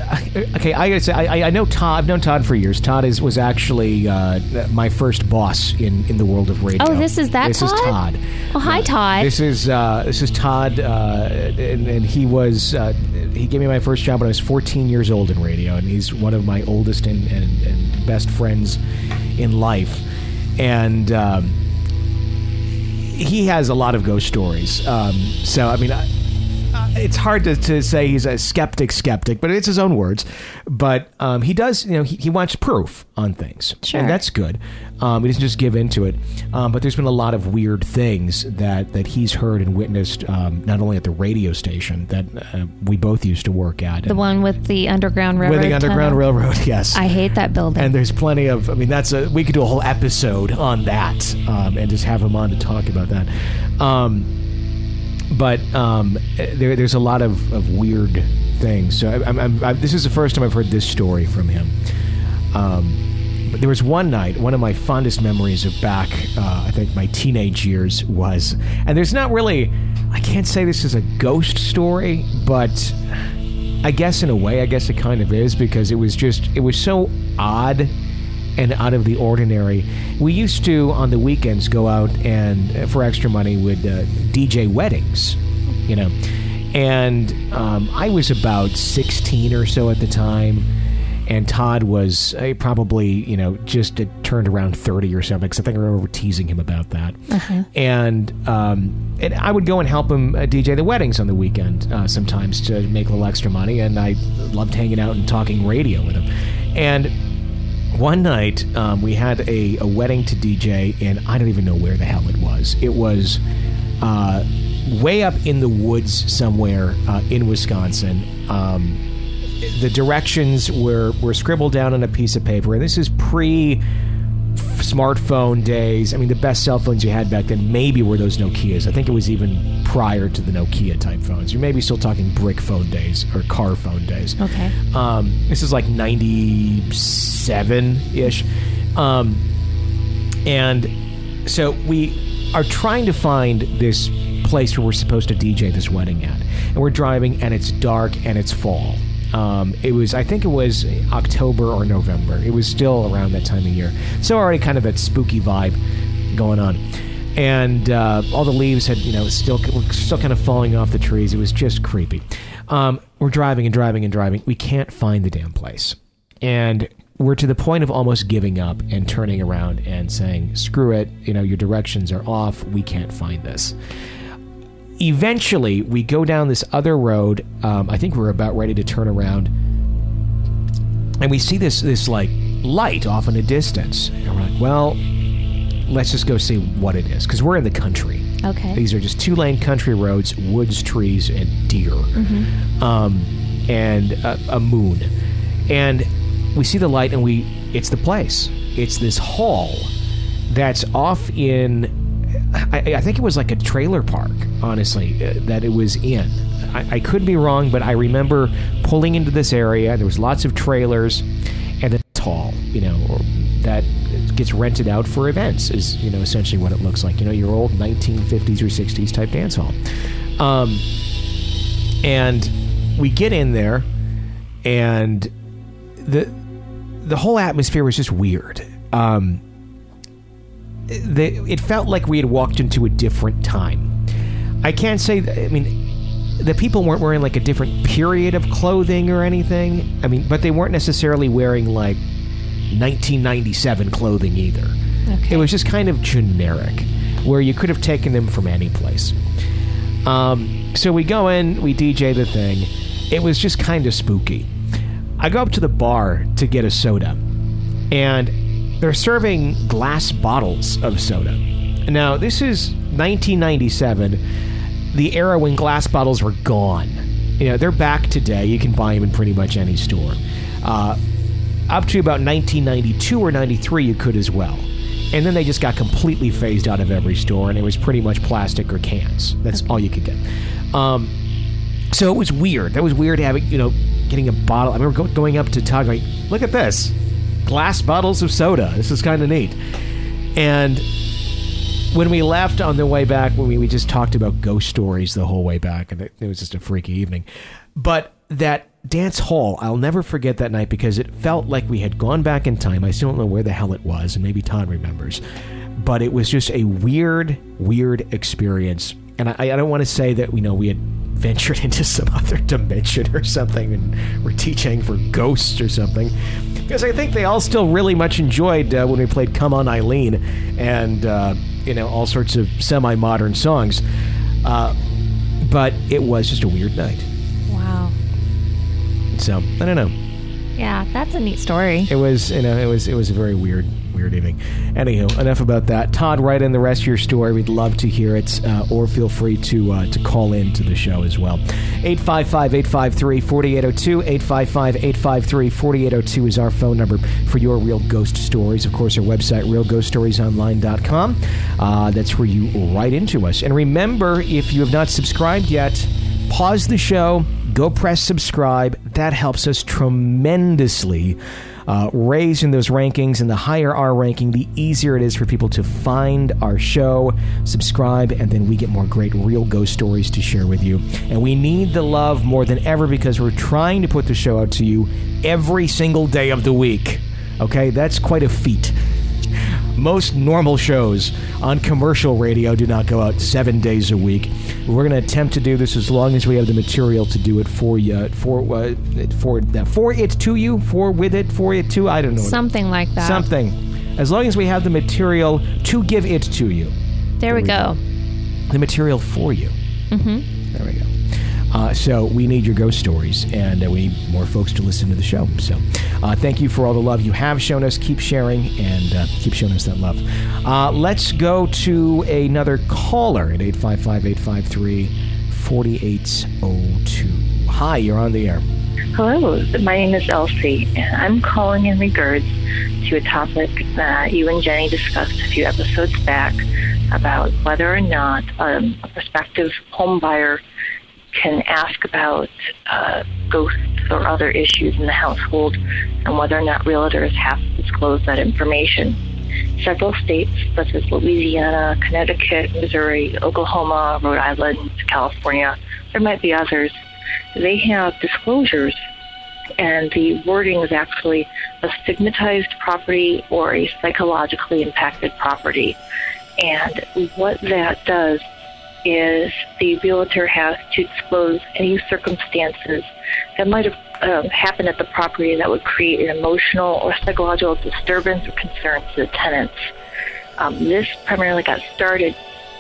okay, I gotta say, I, I know Todd. I've known Todd for years. Todd is was actually uh, my first boss in, in the world of radio. Oh, this is that This is Todd? Todd. Oh, hi, Todd. This is uh, this is Todd, uh, and, and he was uh, he gave me my first job when I was 14 years old in radio, and he's one of my oldest and, and, and best friends in life, and. Um, he has a lot of ghost stories. Um, so, I mean, I, it's hard to, to say he's a skeptic skeptic, but it's his own words. But um, he does, you know, he, he wants proof on things. Sure. And that's good. Um, he doesn't just give into it. Um, but there's been a lot of weird things that, that he's heard and witnessed, um, not only at the radio station that uh, we both used to work at. The one with the Underground Railroad. with the Underground tunnel. Railroad, [laughs] yes. I hate that building. And there's plenty of, I mean, that's a, we could do a whole episode on that um, and just have him on to talk about that. But um, there, there's a lot of, of weird things. So I, I'm, I'm, I, this is the first time I've heard this story from him. Um, but there was one night, one of my fondest memories of back, uh, I think my teenage years was, and there's not really, I can't say this is a ghost story, but I guess in a way, I guess it kind of is because it was just, it was so odd and out of the ordinary. We used to on the weekends go out and uh, for extra money would uh, DJ weddings, you know. And um, I was about 16 or so at the time, and Todd was uh, probably you know just uh, turned around 30 or something. Because I think I remember teasing him about that. Uh-huh. And um, and I would go and help him uh, DJ the weddings on the weekend uh, sometimes to make a little extra money, and I loved hanging out and talking radio with him. And one night um, we had a, a wedding to DJ, and I don't even know where the hell it was. It was uh, way up in the woods somewhere uh, in Wisconsin. Um, the directions were, were scribbled down on a piece of paper, and this is pre smartphone days. I mean, the best cell phones you had back then maybe were those Nokias. I think it was even prior to the Nokia type phones. You're maybe still talking brick phone days or car phone days. Okay. Um, this is like 97 ish. Um, and so we are trying to find this place where we're supposed to DJ this wedding at. And we're driving, and it's dark and it's fall. Um, it was, I think it was October or November. It was still around that time of year. So already kind of that spooky vibe going on. And uh, all the leaves had, you know, still were still kind of falling off the trees. It was just creepy. Um, we're driving and driving and driving. We can't find the damn place. And we're to the point of almost giving up and turning around and saying, screw it, you know, your directions are off. We can't find this eventually we go down this other road um, i think we're about ready to turn around and we see this this like light off in the distance. And we're like well let's just go see what it is because we're in the country. Okay. these are just two lane country roads woods trees and deer. Um, and a, a moon. And we see the light and we it's the place. It's this hall that's off in I, I think it was like a trailer park, honestly, uh, that it was in. I, I could be wrong, but I remember pulling into this area. There was lots of trailers, and it's tall, you know, that gets rented out for events. Is you know essentially what it looks like. You know, your old 1950s or 60s type dance hall. Um, and we get in there, and the the whole atmosphere was just weird. Um, the, it felt like we had walked into a different time. I can't say, I mean, the people weren't wearing like a different period of clothing or anything. I mean, but they weren't necessarily wearing like 1997 clothing either. Okay. It was just kind of generic, where you could have taken them from any place. Um, so we go in, we DJ the thing. It was just kind of spooky. I go up to the bar to get a soda, and they're serving glass bottles of soda. Now, this is 1997, the era when glass bottles were gone. You know, they're back today. You can buy them in pretty much any store. Uh, up to about 1992 or 93, you could as well. And then they just got completely phased out of every store, and it was pretty much plastic or cans. That's all you could get. Um, so it was weird. That was weird having, you know, getting a bottle. I remember going up to Todd, like, look at this glass bottles of soda. This is kind of neat. And when we left on the way back, when we, we just talked about ghost stories the whole way back, and it, it was just a freaky evening. But that dance hall, I'll never forget that night because it felt like we had gone back in time. I still don't know where the hell it was, and maybe Todd remembers. But it was just a weird, weird experience. And I, I don't want to say that you know we had ventured [laughs] into some other dimension or something, and we're teaching for ghosts or something because I think they all still really much enjoyed uh, when we played "Come On Eileen" and uh, you know all sorts of semi-modern songs. Uh, but it was just a weird night. Wow. So I don't know. Yeah, that's a neat story. It was you know it was it was a very weird weird evening. Anywho, enough about that. Todd, write in the rest of your story. We'd love to hear it, uh, or feel free to uh, to call in to the show as well. 855-853-4802. 855-853-4802 is our phone number for your real ghost stories. Of course, our website, realghoststoriesonline.com. Uh, that's where you write into us. And remember, if you have not subscribed yet, pause the show, go press subscribe. That helps us tremendously uh, raise in those rankings. And the higher our ranking, the easier it is for people to find our show, subscribe, and then we get more great real ghost stories to share with you. And we need the love more than ever because we're trying to put the show out to you every single day of the week. Okay, that's quite a feat. Most normal shows on commercial radio do not go out seven days a week. We're going to attempt to do this as long as we have the material to do it for you, for uh, for uh, for it to you, for with it, for it to. I don't know. Something like that. Something. As long as we have the material to give it to you. There, we, we go. go. The material for you. Mm-hmm. There we go. Uh, so we need your ghost stories, and uh, we need more folks to listen to the show. So uh, thank you for all the love you have shown us. Keep sharing and uh, keep showing us that love. Uh, let's go to another caller at 855 853 4802. Hi, you're on the air. Hello, my name is Elsie, and I'm calling in regards to a topic that you and Jenny discussed a few episodes back about whether or not um, a prospective home buyer can ask about uh, ghosts or other issues in the household and whether or not realtors have to disclose that information. Several states, such as Louisiana, Connecticut, Missouri, Oklahoma, Rhode Island, California, there might be others, they have disclosures and the wording is actually a stigmatized property or a psychologically impacted property. And what that does is the realtor has to disclose any circumstances that might have um, happened at the property that would create an emotional or psychological disturbance or concern to the tenants. Um, this primarily got started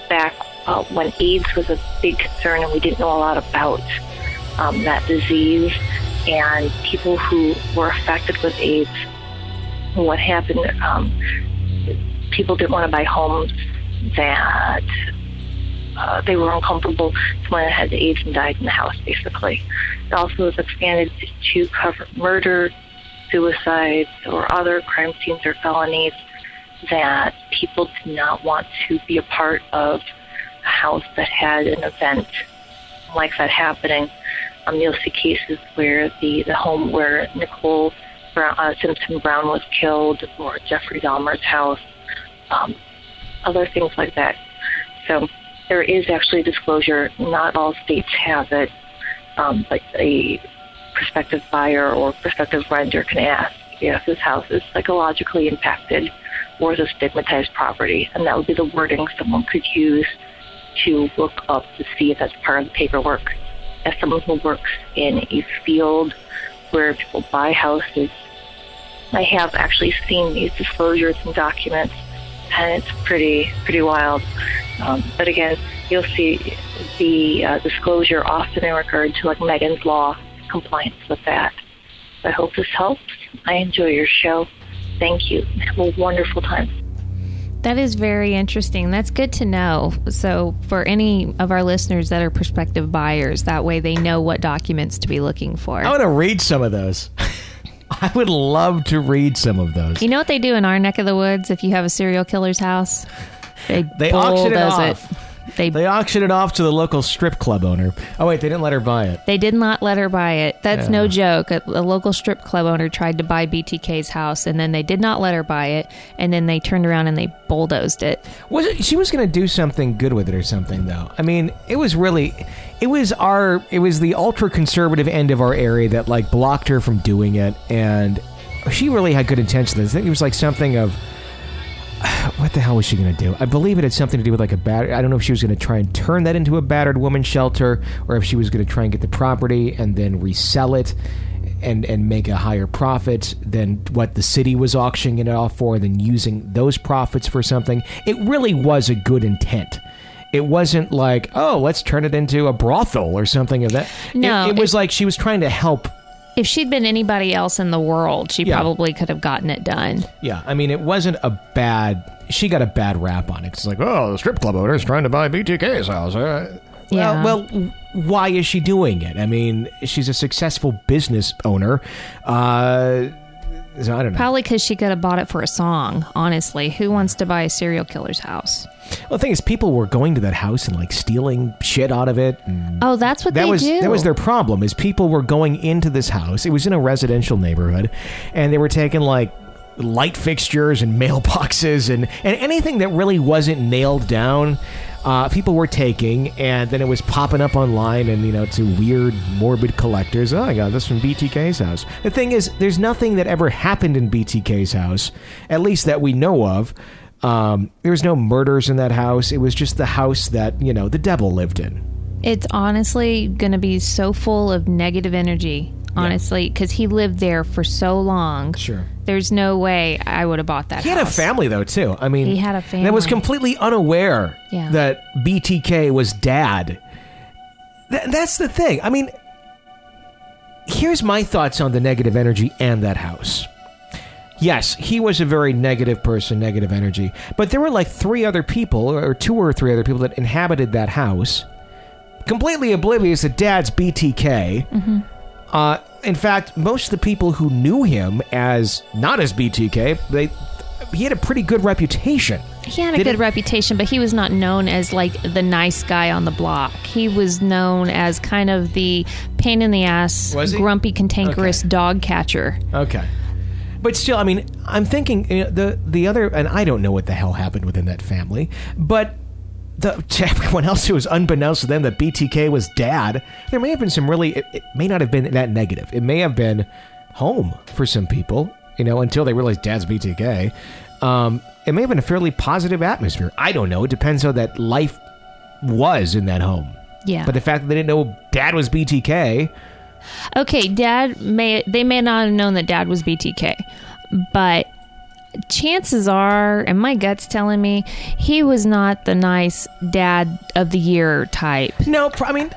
back uh, when AIDS was a big concern and we didn't know a lot about um, that disease and people who were affected with AIDS. What happened? Um, people didn't want to buy homes that uh, they were uncomfortable. Someone had AIDS and died in the house, basically. It also was expanded to cover murder, suicides, or other crime scenes or felonies that people did not want to be a part of a house that had an event like that happening. Um, you'll see cases where the, the home where Nicole Brown, uh, Simpson Brown was killed, or Jeffrey Dahmer's house, um, other things like that. So there is actually disclosure. Not all states have it, um, but a prospective buyer or prospective renter can ask if this house is psychologically impacted or is a stigmatized property, and that would be the wording someone could use to look up to see if that's part of the paperwork. As someone who works in a field where people buy houses, I have actually seen these disclosures and documents, and it's pretty pretty wild. Um, but again, you'll see the uh, disclosure often in regard to like Megan's Law compliance with that. I hope this helps. I enjoy your show. Thank you. Have a wonderful time. That is very interesting. That's good to know. So, for any of our listeners that are prospective buyers, that way they know what documents to be looking for. I want to read some of those. [laughs] I would love to read some of those. You know what they do in our neck of the woods if you have a serial killer's house? They, they auction it off. It. They they auctioned it off to the local strip club owner. Oh wait, they didn't let her buy it. They did not let her buy it. That's yeah. no joke. A, a, local strip club owner tried to buy BTK's house, and then they did not let her buy it. And then they turned around and they bulldozed it. Was it? She was going to do something good with it or something, though. I mean, it was really, it was our, it was the ultra conservative end of our area that like blocked her from doing it, and she really had good intentions. I think it was like something of [sighs] what the hell was she going to do? I believe it had something to do with like a bad. I don't know if she was going to try and turn that into a battered woman shelter, or if she was going to try and get the property and then resell it, and and make a higher profit than what the city was auctioning it off for, and then using those profits for something. It really was a good intent. It wasn't like, oh, let's turn it into a brothel or something of that. No, it, it was it, like she was trying to help if she'd been anybody else in the world, she Yeah. probably could have gotten it done. Yeah, I mean, it wasn't a bad. She got a bad rap on it. It's like, oh, the strip club owner's trying to buy BTK's house. Uh, Yeah. Well, well, why is she doing it? I mean, she's a successful business owner. Uh, so I don't know. Probably because she could have bought it for a song. Honestly, who wants to buy a serial killer's house? Well, the thing is, people were going to that house and like stealing shit out of it. and Oh, that's what that they was do. that was their problem. Is people were going into this house. It was in a residential neighborhood, and they were taking like light fixtures and [laughs] mailboxes and and anything that really wasn't nailed down. Uh, people were taking, and then it was popping up online, and you know, to weird, morbid collectors. Oh, I got this from BTK's house. The thing is, there's nothing that ever happened in BTK's house, at least that we know of. Um, there was no murders in that house. It was just the house that you know the devil lived in. It's honestly going to be so full of negative energy. Honestly, because he lived there for so long. Sure. There's no way I would have bought that. He had a house. family though too. I mean, He had a family that was family. completely unaware Yeah. that BTK was dad. Th- that's the thing. I mean, here's my thoughts on the negative energy and that house. Yes, he was a very negative person, negative energy. But there were like three other people, or two or three other people that inhabited that house, completely oblivious that dad's BTK. Mm-hmm. Uh, in fact, most of the people who knew him as not as BTK, they he had a pretty good reputation. He had a good reputation, but he was not known as like the nice guy on the block. He was known as kind of the pain in the ass, grumpy, cantankerous Okay. dog catcher. Okay. But still, I mean, I'm thinking you know, the the other, and I don't know what the hell happened within that family, but the, to [laughs] everyone else, it was unbeknownst to them that BTK was dad. There may have been some really, it, it may not have been that negative. It may have been home for some people, you know, until they realized dad's BTK. Um, it may have been a fairly positive atmosphere. I don't know. It depends how that life was in that home. Yeah. But the fact that they didn't know dad was BTK, Okay, dad may they may not have known that dad was BTK, but chances are, and my gut's telling me, he was not the nice dad of the year type. no, pr- I mean,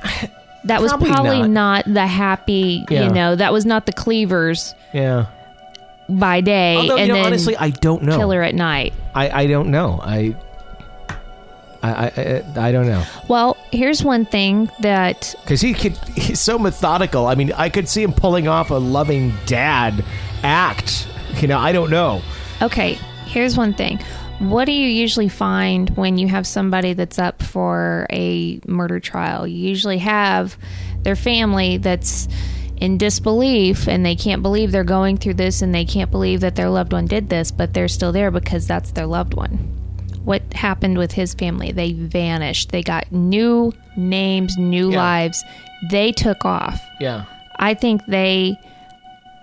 That was Probably probably not. not. the happy, Yeah. you know, that was not the cleavers yeah. by day Although, and you know, then honestly, I don't know. killer at night. I, I don't know. I, I, I, I- I don't know. Well, here's one thing that Because he could, he's so methodical. I mean, I could see him pulling off a loving dad act. You know, I don't know. Okay, here's one thing. What do you usually find when you have somebody that's up for a murder trial? You usually have their family that's in disbelief and they can't believe they're going through this and they can't believe that their loved one did this, but they're still there because that's their loved one. What happened with his family? They vanished. They got new names, new Yeah. lives. They took off. Yeah. I think they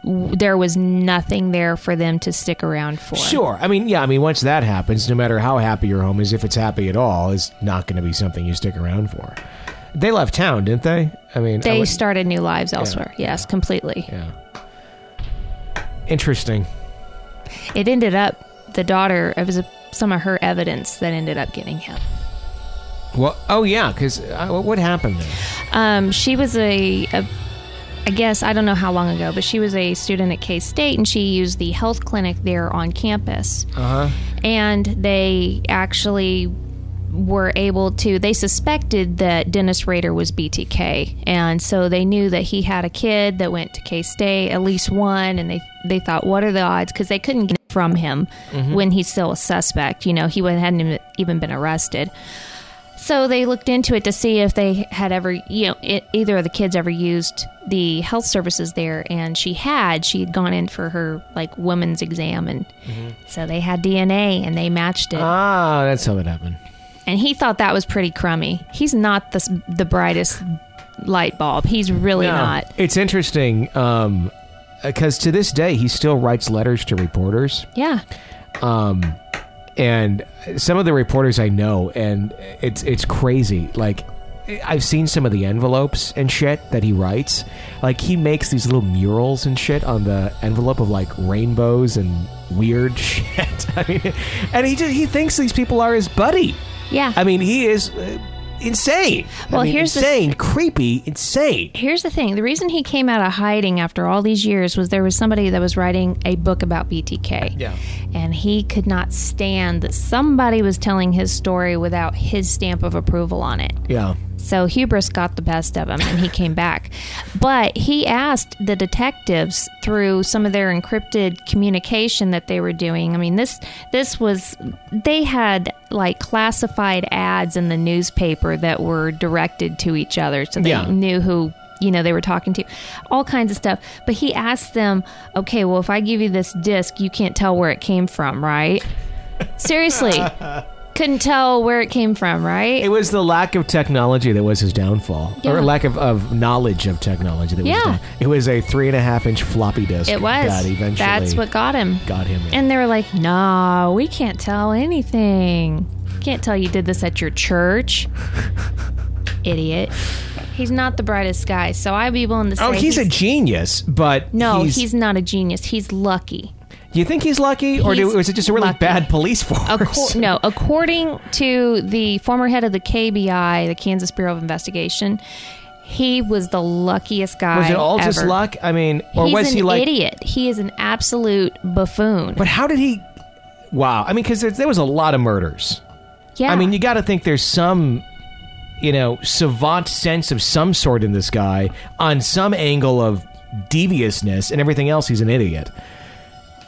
there was nothing there for them to stick around for. Sure. I mean, yeah. I mean, once that happens, no matter how happy your home is, if it's happy at all, is not going to be something you stick around for. They left town, didn't they? I mean, I They would- started new lives elsewhere. Yes, completely. Yeah. Interesting. It ended up the daughter. It was a, some of her evidence that ended up getting him. Well, oh yeah, because uh, what happened? Um, she was a, a, I guess I don't know how long ago, but she was a student at K State, and she used the health clinic there on campus. Uh huh. and they actually were able to they suspected that Dennis Rader was BTK and so they knew that he had a kid that went to K-State at least one and they they thought what are the odds? Cuz they couldn't get it from him when he's still a suspect. You know he hadn't even been arrested so they looked into it to see if they had ever, you know, it, either of the kids ever used the health services there, and she had. She had gone in for her like women's exam, and so they had DNA and they matched it. Ah, that's how it happened. and he thought that was pretty crummy. He's not the the brightest light bulb. He's really No. not. It's interesting um, because to this day he still writes letters to reporters. Yeah. Um, and some of the reporters I know, and it's it's crazy. Like I've seen some of the envelopes and shit that he writes. Like he makes these little murals and shit on the envelope of like rainbows and weird [laughs] shit. I mean, and he just he thinks these people are his buddy. Yeah. I mean, he is insane. Well, I mean, here's the- insane, creepy, insane. Here's the thing: the reason he came out of hiding after all these years was there was somebody that was writing a book about BTK. Yeah. and he could not stand that somebody was telling his story without his stamp of approval on it. Yeah. So hubris got the best of him and he came back. But he asked the detectives through some of their encrypted communication that they were doing. I mean, this this was they had like classified ads in the newspaper that were directed to each other so they Yeah. knew who you know they were talking to all kinds of stuff but he asked them okay well if i give you this disc you can't tell where it came from right [laughs] seriously [laughs] couldn't tell where it came from right It was the lack of technology that was his downfall, or lack of, of knowledge of technology that was. Yeah. It was a three and a half inch floppy disk. It was. that eventually That's what got him. got him. in. And they were like, "No, we can't tell anything. Can't tell you did this at your church." [laughs] Idiot. He's not the brightest guy, so I'd be willing to oh, say oh, he's, a genius, but no. he's, He's, not a genius. He's lucky. Do you think he's lucky, or do, was it just a really lucky. bad police force? Acco- no, according to the former head of the KBI, the Kansas Bureau of Investigation, he was the luckiest guy. was it all just ever. luck? I mean, or He's was an he like? idiot. He is an absolute buffoon. But how did he? Wow. I mean, because there was a lot of murders. yeah, I mean, you got to think there's some, you know, savant sense of some sort in this guy on some angle of deviousness, and everything else, he's an idiot.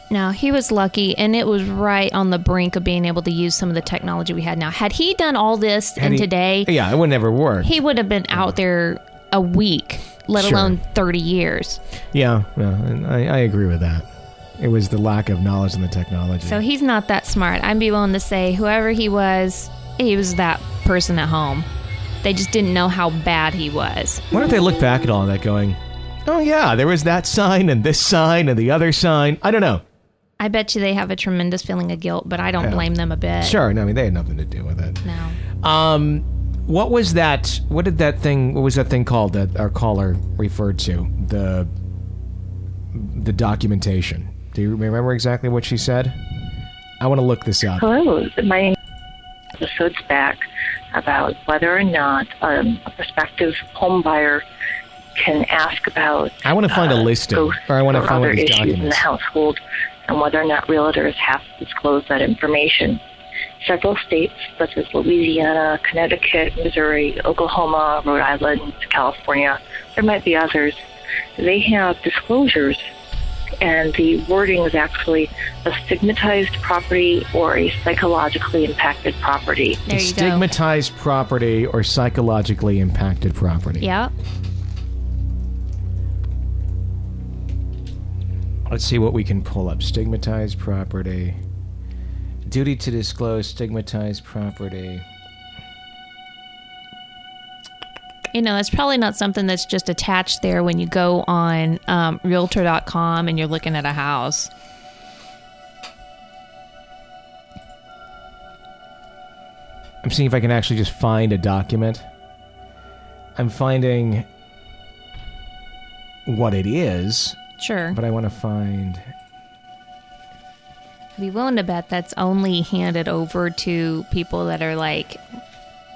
No, he was lucky, and it was right on the brink of being able to use some of the technology we had now. Had he done all this Had in he- today, yeah, it would never work. he would have been out there a week, let Sure. alone 30 years. yeah, yeah, and I, I agree with that. It was the lack of knowledge in the technology. So he's not that smart. I'd be willing to say whoever he was, he was that person at home. They just didn't know how bad he was. Why don't they look back at all that, going, "Oh yeah, there was that sign and this sign and the other sign." I don't know. I bet you they have a tremendous feeling of guilt, but I don't Yeah. blame them a bit. Sure, no, I mean they had nothing to do with it. No. Um, what was that? What did that thing? What was that thing called that our caller referred to? The the documentation. Do you remember exactly what she said? I want to look this up. Hello, my name is episodes back about whether or not um, a prospective home buyer can ask about I want to find a uh, listing, ghosts or I want to find one other of these issues in the documents. household and whether or not realtors have to disclose that information. Several states, such as Louisiana, Connecticut, Missouri, Oklahoma, Rhode Island, California, there might be others, they have disclosures and the wording is actually a stigmatized property or a psychologically impacted property. There you go. Stigmatized property or psychologically impacted property. Yeah. Let's see what we can pull up. Stigmatized property. Duty to disclose stigmatized property. You know, that's probably not something that's just attached there when you go on um, realtor.com and you're looking at a house. I'm seeing if I can actually just find a document. I'm finding what it is, Sure. but I want to find. I'd be willing to bet that's only handed over to people that are like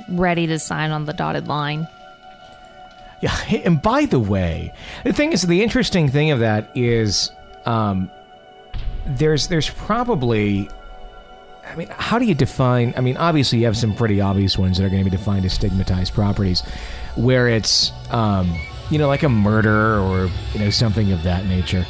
ready to sign on the dotted line. Yeah, and by the way, the thing is, the interesting thing of that is, um, there's there's probably, I mean, how do you define? I mean, obviously you have some pretty obvious ones that are going to be defined as stigmatized properties, where it's, um, you know, like a murder or you know something of that nature.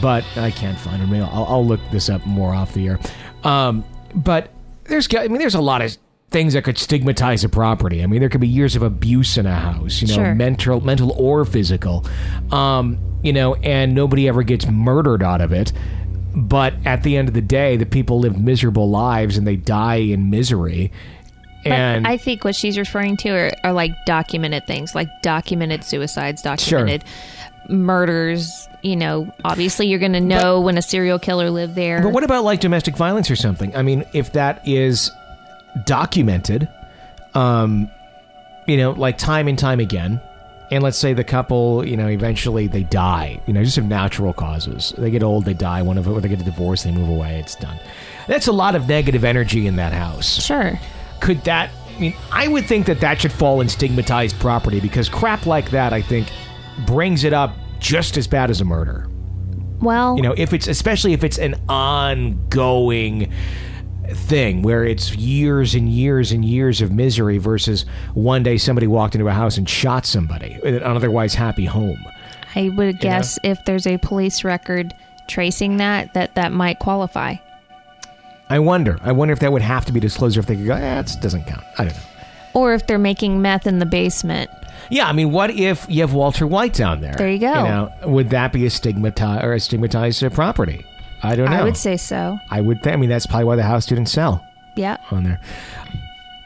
But I can't find them. I'll, I'll look this up more off the air. Um, but there's, I mean, there's a lot of things that could stigmatize a property. I mean, there could be years of abuse in a house, you know, Sure. mental, mental or physical. Um, you know, and nobody ever gets murdered out of it. But at the end of the day, the people live miserable lives and they die in misery. But And I think what she's referring to are, are like documented things, like documented suicides, documented murders. You know, obviously you're going to know when a serial killer lived there. But what about like domestic violence or something? I mean, if that is documented, um, you know, like time and time again, and let's say the couple, you know, eventually they die, you know, just of natural causes. They get old, they die, one of them, or they get a divorce, they move away, it's done. That's a lot of negative energy in that house. sure. Could that I mean, I would think that that should fall in stigmatized property because crap like that, I think, brings it up just as bad as a murder. Well, You know, if it's especially if it's an ongoing thing where it's years and years and years of misery versus one day somebody walked into a house and shot somebody in an otherwise happy home. I would guess if there's a police record tracing that, that that might qualify. I wonder. I wonder if that would have to be disclosed or if they could go, eh, it doesn't count. I don't know. Or if they're making meth in the basement. Yeah, I mean, what if you have Walter White down there? There you go. You know, would that be a stigmatized or a stigmatized property? I don't know. I would say so. I would. Th- I mean, that's probably why the house didn't sell Yeah. on there.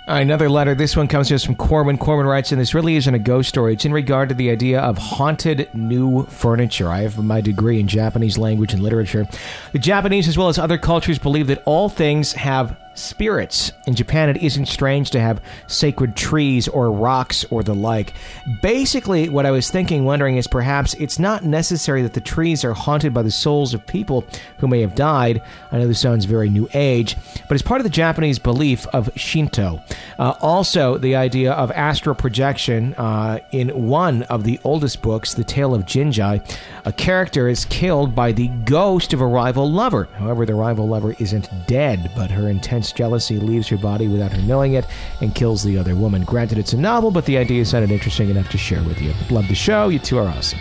Right, another letter. This one comes to us from Corwin. Corwin writes, and this really isn't a ghost story. It's in regard to the idea of haunted new furniture. I have my degree in Japanese language and literature. The Japanese, as well as other cultures, believe that all things have spirits. In Japan, it isn't strange to have sacred trees or rocks or the like. Basically, what I was thinking, wondering, is perhaps it's not necessary that the trees are haunted by the souls of people who may have died. I know this sounds very new age, but it's part of the Japanese belief of Shinto. Uh, also, the idea of astral projection. Uh, in one of the oldest books, The Tale of Genji, a character is killed by the ghost of a rival lover. However, the rival lover isn't dead, but her intense jealousy leaves her body without her knowing it and kills the other woman. Granted, it's a novel, but the idea sounded interesting enough to share with you. Love the show. You two are awesome.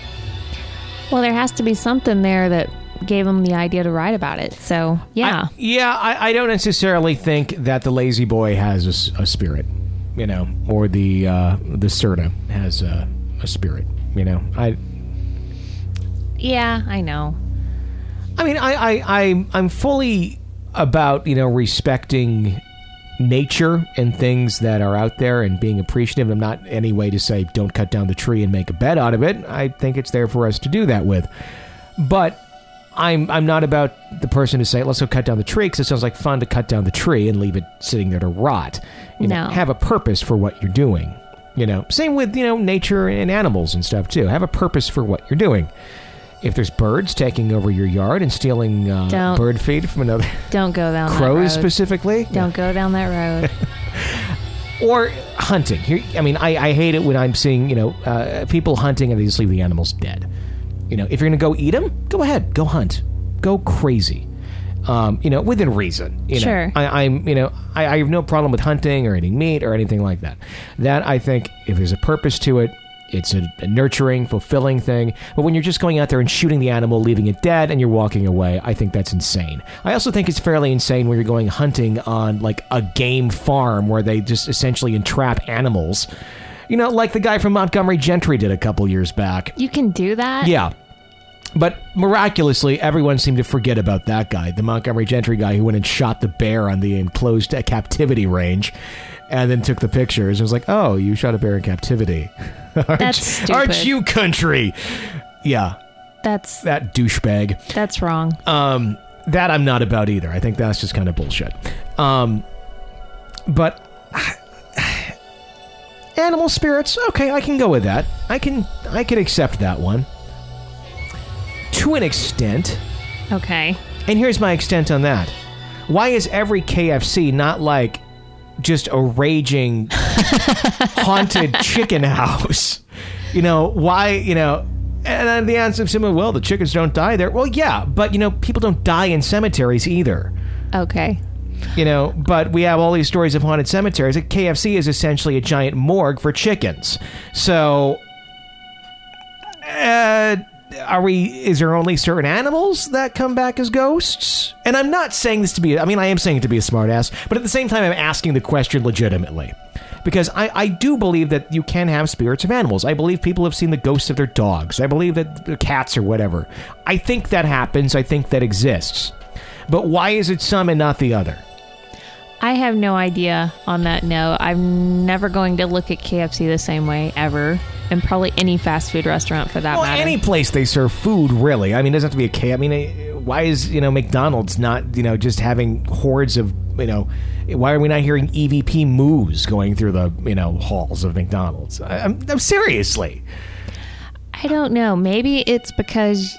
Well, there has to be something there that gave him the idea to write about it. So, yeah. I, yeah, I, I don't necessarily think that the La-Z-Boy has a spirit, you know, or the uh, the Serta has a, a spirit, you know. I yeah, I know. I mean, I, I, I, I'm fully about, you know, respecting nature and things that are out there and being appreciative. I'm not any way to say don't cut down the tree and make a bed out of it. I think it's there for us to do that with. But I'm I'm not about the person to say let's go cut down the tree because it sounds like fun to cut down the tree and leave it sitting there to rot. You know, No. have a purpose for what you're doing. You know, same with you know nature and animals and stuff too. Have a purpose for what you're doing. If there's birds taking over your yard and stealing uh, Don't. bird feed from another [laughs] Don't go down that crows road. specifically, Don't go down that road. [laughs] or hunting. Here, I mean, I, I hate it when I'm seeing you know uh, people hunting and they just leave the animals dead. You know, if you're gonna go eat them, go ahead, go hunt, go crazy. Um, you know, within reason. You know, Sure. I, I'm, you know, I, I have no problem with hunting or eating meat or anything like that. That I think, if there's a purpose to it, it's a, a nurturing, fulfilling thing. But when you're just going out there and shooting the animal, leaving it dead, and you're walking away, I think that's insane. I also think it's fairly insane when you're going hunting on like a game farm where they just essentially entrap animals. You know, like the guy from Montgomery Gentry did a couple years back. You can do that? Yeah. But miraculously, everyone seemed to forget about that guy, the Montgomery Gentry guy who went and shot the bear on the enclosed captivity range and then took the pictures. It was like, oh, you shot a bear in captivity. [laughs] aren't, That's stupid. aren't you country? Yeah, That's that douchebag. that's wrong. Um, that I'm not about either. I think that's just kind of bullshit. Um, but [sighs] animal spirits, okay, I can go with that. I can I can accept that one to an extent. Okay. And here's my extent on that. Why is every KFC not like just a raging [laughs] haunted chicken house? You know, why, you know, and then the answer is simple, well, the chickens don't die there. Well, yeah, but you know, people don't die in cemeteries either. Okay. You know, but we have all these stories of haunted cemeteries. Like KFC is essentially a giant morgue for chickens. So, uh, are we? Is there only certain animals that come back as ghosts? And I'm not saying this to be. I mean, I am saying it to be a smartass, but at the same time, I'm asking the question legitimately. Because I, I do believe that you can have spirits of animals. I believe people have seen the ghosts of their dogs. I believe that the cats or whatever. I think that happens. I think that exists. But why is it some and not the other? I have no idea on that note. I'm never going to look at KFC the same way ever, and probably any fast food restaurant for that Well, matter. any place they serve food, really. I mean, it doesn't have to be a K. I mean, why is you know McDonald's not you know just having hordes of you know? Why are we not hearing EVP moos going through the you know halls of McDonald's? I, I'm, I'm seriously. I don't know. Maybe it's because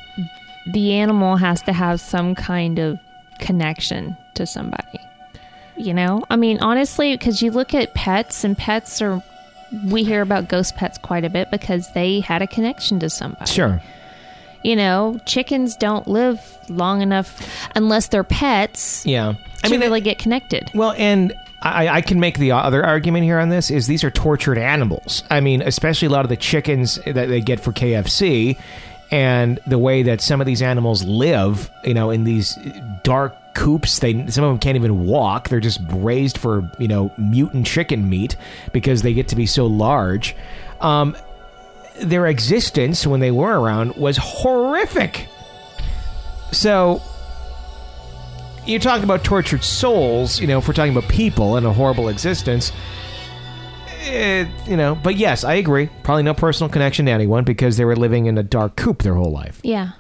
the animal has to have some kind of connection to somebody. You know, I mean, honestly, because you look at pets, and pets are, we hear about ghost pets quite a bit because they had a connection to somebody. Sure. You know, chickens don't live long enough unless they're pets. Yeah. I mean, really get connected. Well, and I, I, can make the other argument here on this is these are tortured animals. I mean, especially a lot of the chickens that they get for KFC, and the way that some of these animals live, you know, in these dark coops. They some of them can't even walk. They're just raised for you know mutant chicken meat because they get to be so large. Um, their existence when they were around was horrific. So you're talking about tortured souls, you know, if we're talking about people and a horrible existence. It, you know, but yes, I agree. Probably no personal connection to anyone because they were living in a dark coop their whole life. Yeah.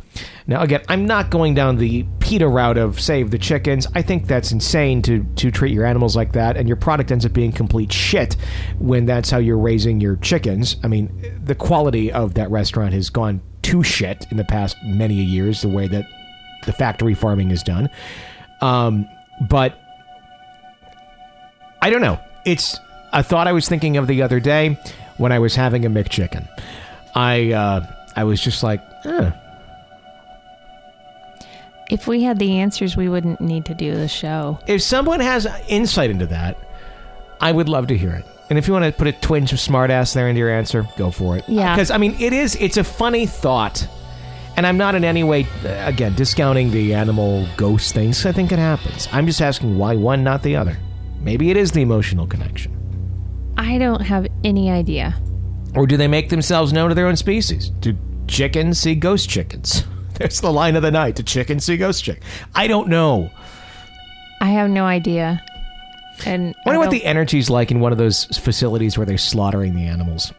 Now, again, I'm not going down the PETA route of save the chickens. I think that's insane to, to treat your animals like that, and your product ends up being complete shit when that's how you're raising your chickens. I mean, the quality of that restaurant has gone to shit in the past many years, the way that the factory farming is done. Um, but I don't know. It's a thought I was thinking of the other day when I was having a McChicken. I uh, I was just like, eh, if we had the answers, we wouldn't need to do the show. If someone has insight into that, I would love to hear it. And if you want to put a twinge of smartass there into your answer, go for it. Yeah. Because, I mean, it is, it's a funny thought. And I'm not in any way, uh, again, discounting the animal ghost things. I think it happens. I'm just asking why one, not the other. Maybe it is the emotional connection. I don't have any idea. Or do they make themselves known to their own species? Do chickens see ghost chickens? [laughs] There's the line of the night: Do chickens see ghost chick. I don't know. I have no idea. And I wonder what the energy's like in one of those facilities where they're slaughtering the animals.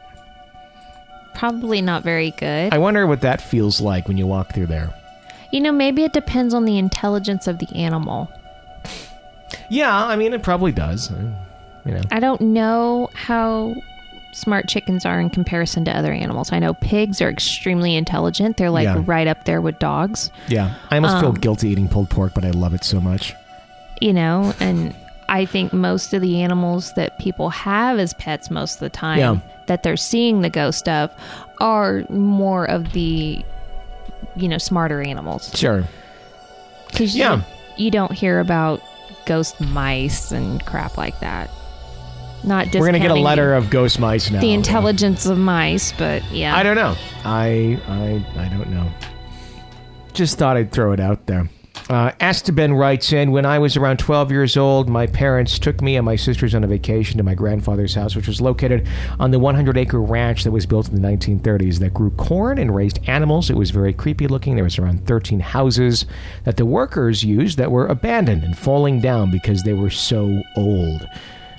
Probably not very good. I wonder what that feels like when you walk through there. You know, maybe it depends on the intelligence of the animal. Yeah, I mean, it probably does. You know, I don't know how smart chickens are in comparison to other animals. I know pigs are extremely intelligent. They're like yeah. right up there with dogs. Yeah. I almost um, feel guilty eating pulled pork, but I love it so much. You know, and I think most of the animals that people have as pets most of the time yeah. that they're seeing the ghost of are more of the you know, smarter animals. Sure. Cuz yeah. you, you don't hear about ghost mice and crap like that not we're gonna get a letter of ghost mice now. The intelligence of mice, but yeah, I don't know. I I I don't know. Just thought I'd throw it out there. Uh, Esteban writes in When I was around 12 years old, my parents took me and my sisters on a vacation to my grandfather's house, which was located on the 100 acre ranch that was built in the 1930s that grew corn and raised animals. It was very creepy looking. There was around 13 houses that the workers used that were abandoned and falling down because they were so old.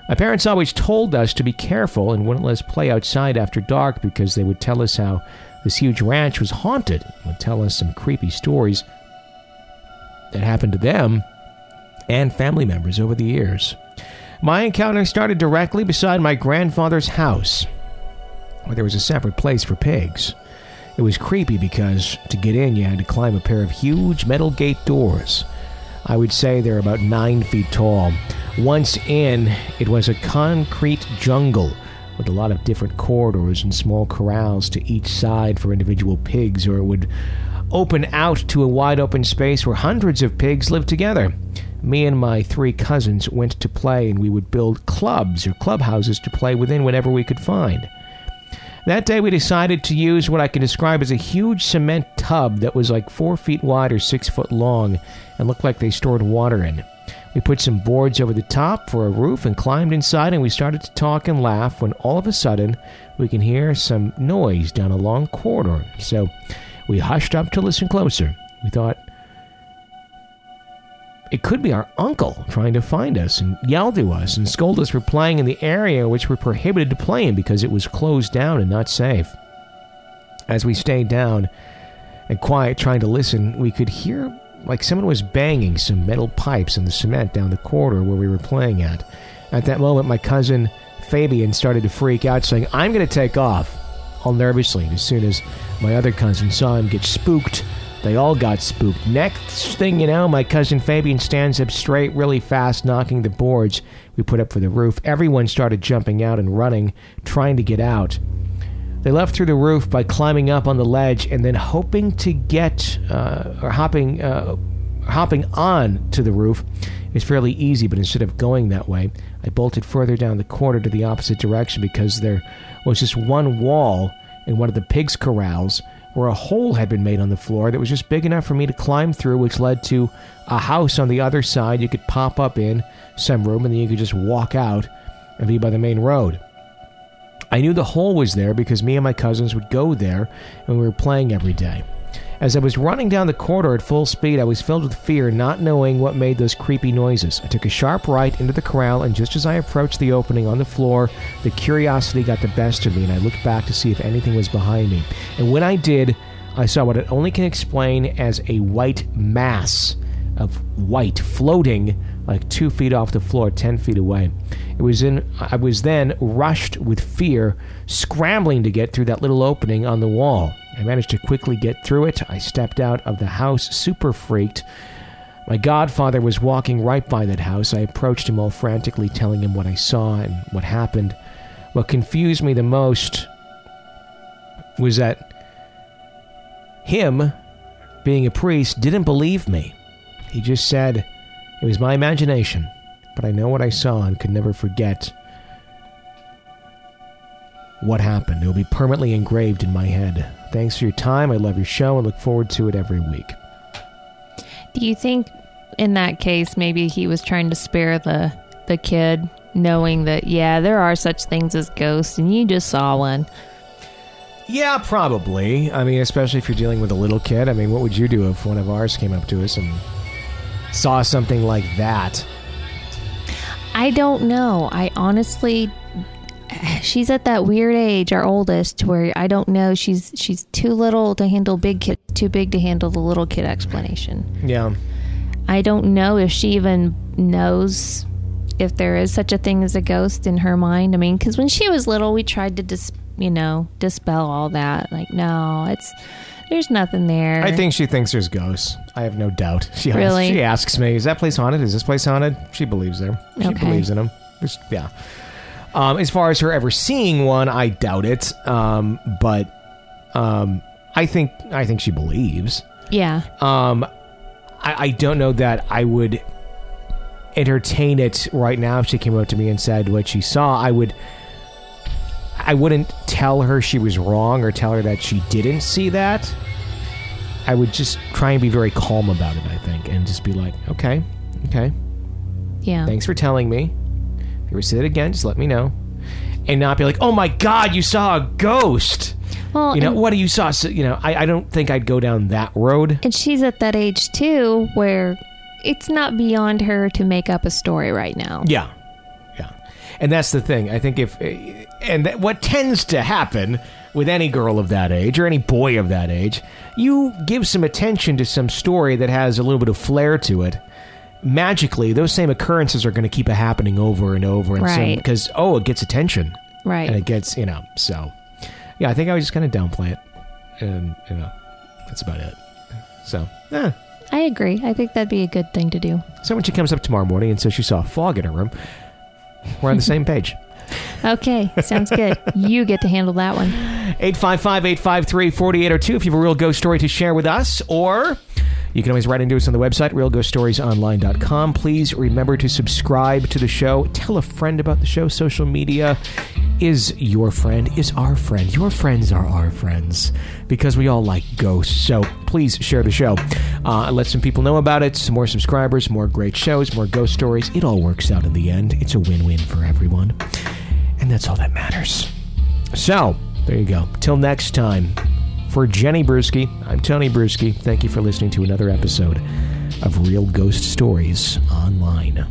My parents always told us to be careful and wouldn't let us play outside after dark because they would tell us how this huge ranch was haunted would tell us some creepy stories that happened to them and family members over the years. My encounter started directly beside my grandfather's house, where there was a separate place for pigs. It was creepy because to get in, you had to climb a pair of huge metal gate doors. I would say they're about nine feet tall. Once in, it was a concrete jungle with a lot of different corridors and small corrals to each side for individual pigs, or it would open out to a wide open space where hundreds of pigs lived together. Me and my three cousins went to play, and we would build clubs or clubhouses to play within whenever we could find. That day, we decided to use what I can describe as a huge cement tub that was like four feet wide or six foot long and looked like they stored water in. We put some boards over the top for a roof and climbed inside, and we started to talk and laugh when all of a sudden we can hear some noise down a long corridor. So we hushed up to listen closer. We thought, it could be our uncle trying to find us and yell to us and scold us for playing in the area which we're prohibited to play in because it was closed down and not safe. As we stayed down and quiet trying to listen, we could hear like someone was banging some metal pipes in the cement down the corridor where we were playing at. At that moment, my cousin Fabian started to freak out, saying, I'm going to take off, all nervously. As soon as my other cousin saw him get spooked, They all got spooked. Next thing you know, my cousin Fabian stands up straight really fast, knocking the boards we put up for the roof. Everyone started jumping out and running, trying to get out. They left through the roof by climbing up on the ledge and then hoping to get uh, or hopping uh, hopping on to the roof. Was fairly easy, but instead of going that way, I bolted further down the corridor to the opposite direction because there was just one wall in one of the pigs' corrals where a hole had been made on the floor that was just big enough for me to climb through, which led to a house on the other side you could pop up in, some room, and then you could just walk out and be by the main road. I knew the hole was there because me and my cousins would go there and we were playing every day. As I was running down the corridor at full speed, I was filled with fear, not knowing what made those creepy noises. I took a sharp right into the corral, and just as I approached the opening on the floor, the curiosity got the best of me, and I looked back to see if anything was behind me. And when I did, I saw what I only can explain as a white mass of white floating like two feet off the floor, ten feet away. It was in. I was then rushed with fear, scrambling to get through that little opening on the wall. I managed to quickly get through it. I stepped out of the house, super freaked. My godfather was walking right by that house. I approached him all frantically, telling him what I saw and what happened. What confused me the most was that him, being a priest, didn't believe me. He just said, It was my imagination, but I know what I saw and could never forget what happened. It will be permanently engraved in my head. Thanks for your time. I love your show and look forward to it every week. Do you think in that case maybe he was trying to spare the the kid knowing that yeah, there are such things as ghosts and you just saw one? Yeah, probably. I mean, especially if you're dealing with a little kid. I mean, what would you do if one of ours came up to us and saw something like that? I don't know. I honestly [sighs] she's at that weird age, our oldest, where I don't know. She's she's too little to handle big kid, too big to handle the little kid explanation. Yeah. I don't know if she even knows if there is such a thing as a ghost in her mind. I mean, because when she was little, we tried to dis, you know, dispel all that. Like, no, it's there's nothing there. I think she thinks there's ghosts. I have no doubt. She asks, Really? she asks me, "Is that place haunted? Is this place haunted?" She believes them. She Okay. believes in them. There's, yeah. Um, as far as her ever seeing one, I doubt it. Um, but um, I think I think she believes. yeah, Um, I, I don't know that I would entertain it right now if she came up to me and said what she saw. I would. I wouldn't tell her she was wrong or tell her that she didn't see that. I would just try and be very calm about it, I think, and just be like, okay, okay, yeah. thanks for telling me. You ever see it again, just let me know. And not be like, oh my god, you saw a ghost. Well, You know, what do you saw? So, you know, I, I don't think I'd go down that road. and she's at that age too where it's not beyond her to make up a story right now. Yeah, yeah, and that's the thing. I think if eh, and that, what tends to happen with any girl of that age or any boy of that age, you give some attention to some story that has a little bit of flair to it. Magically, those same occurrences are going to keep happening over and over, and Right. because oh, it gets attention, Right. and it gets you know. So, yeah, I think I was just kind of downplay it, and you know, that's about it. So, eh. I agree. I think that'd be a good thing to do. So when she comes up tomorrow morning and says she saw a fog in her room, we're on the same page. Okay, sounds good. you get to handle that one. 855 853 4802 if you have a real ghost story to share with us, or you can always write into us on the website, realghoststoriesonline.com. Please remember to subscribe to the show. Tell a friend about the show. Social media is your friend, is our friend. Your friends are our friends because we all like ghosts. So please share the show. Uh, let some people know about it. Some more subscribers, more great shows, more ghost stories. It all works out in the end. It's a win win for everyone. And that's all that matters. So, there you go. Till next time, for Jenny Brueski, I'm Tony Brueski. Thank you for listening to another episode of Real Ghost Stories Online.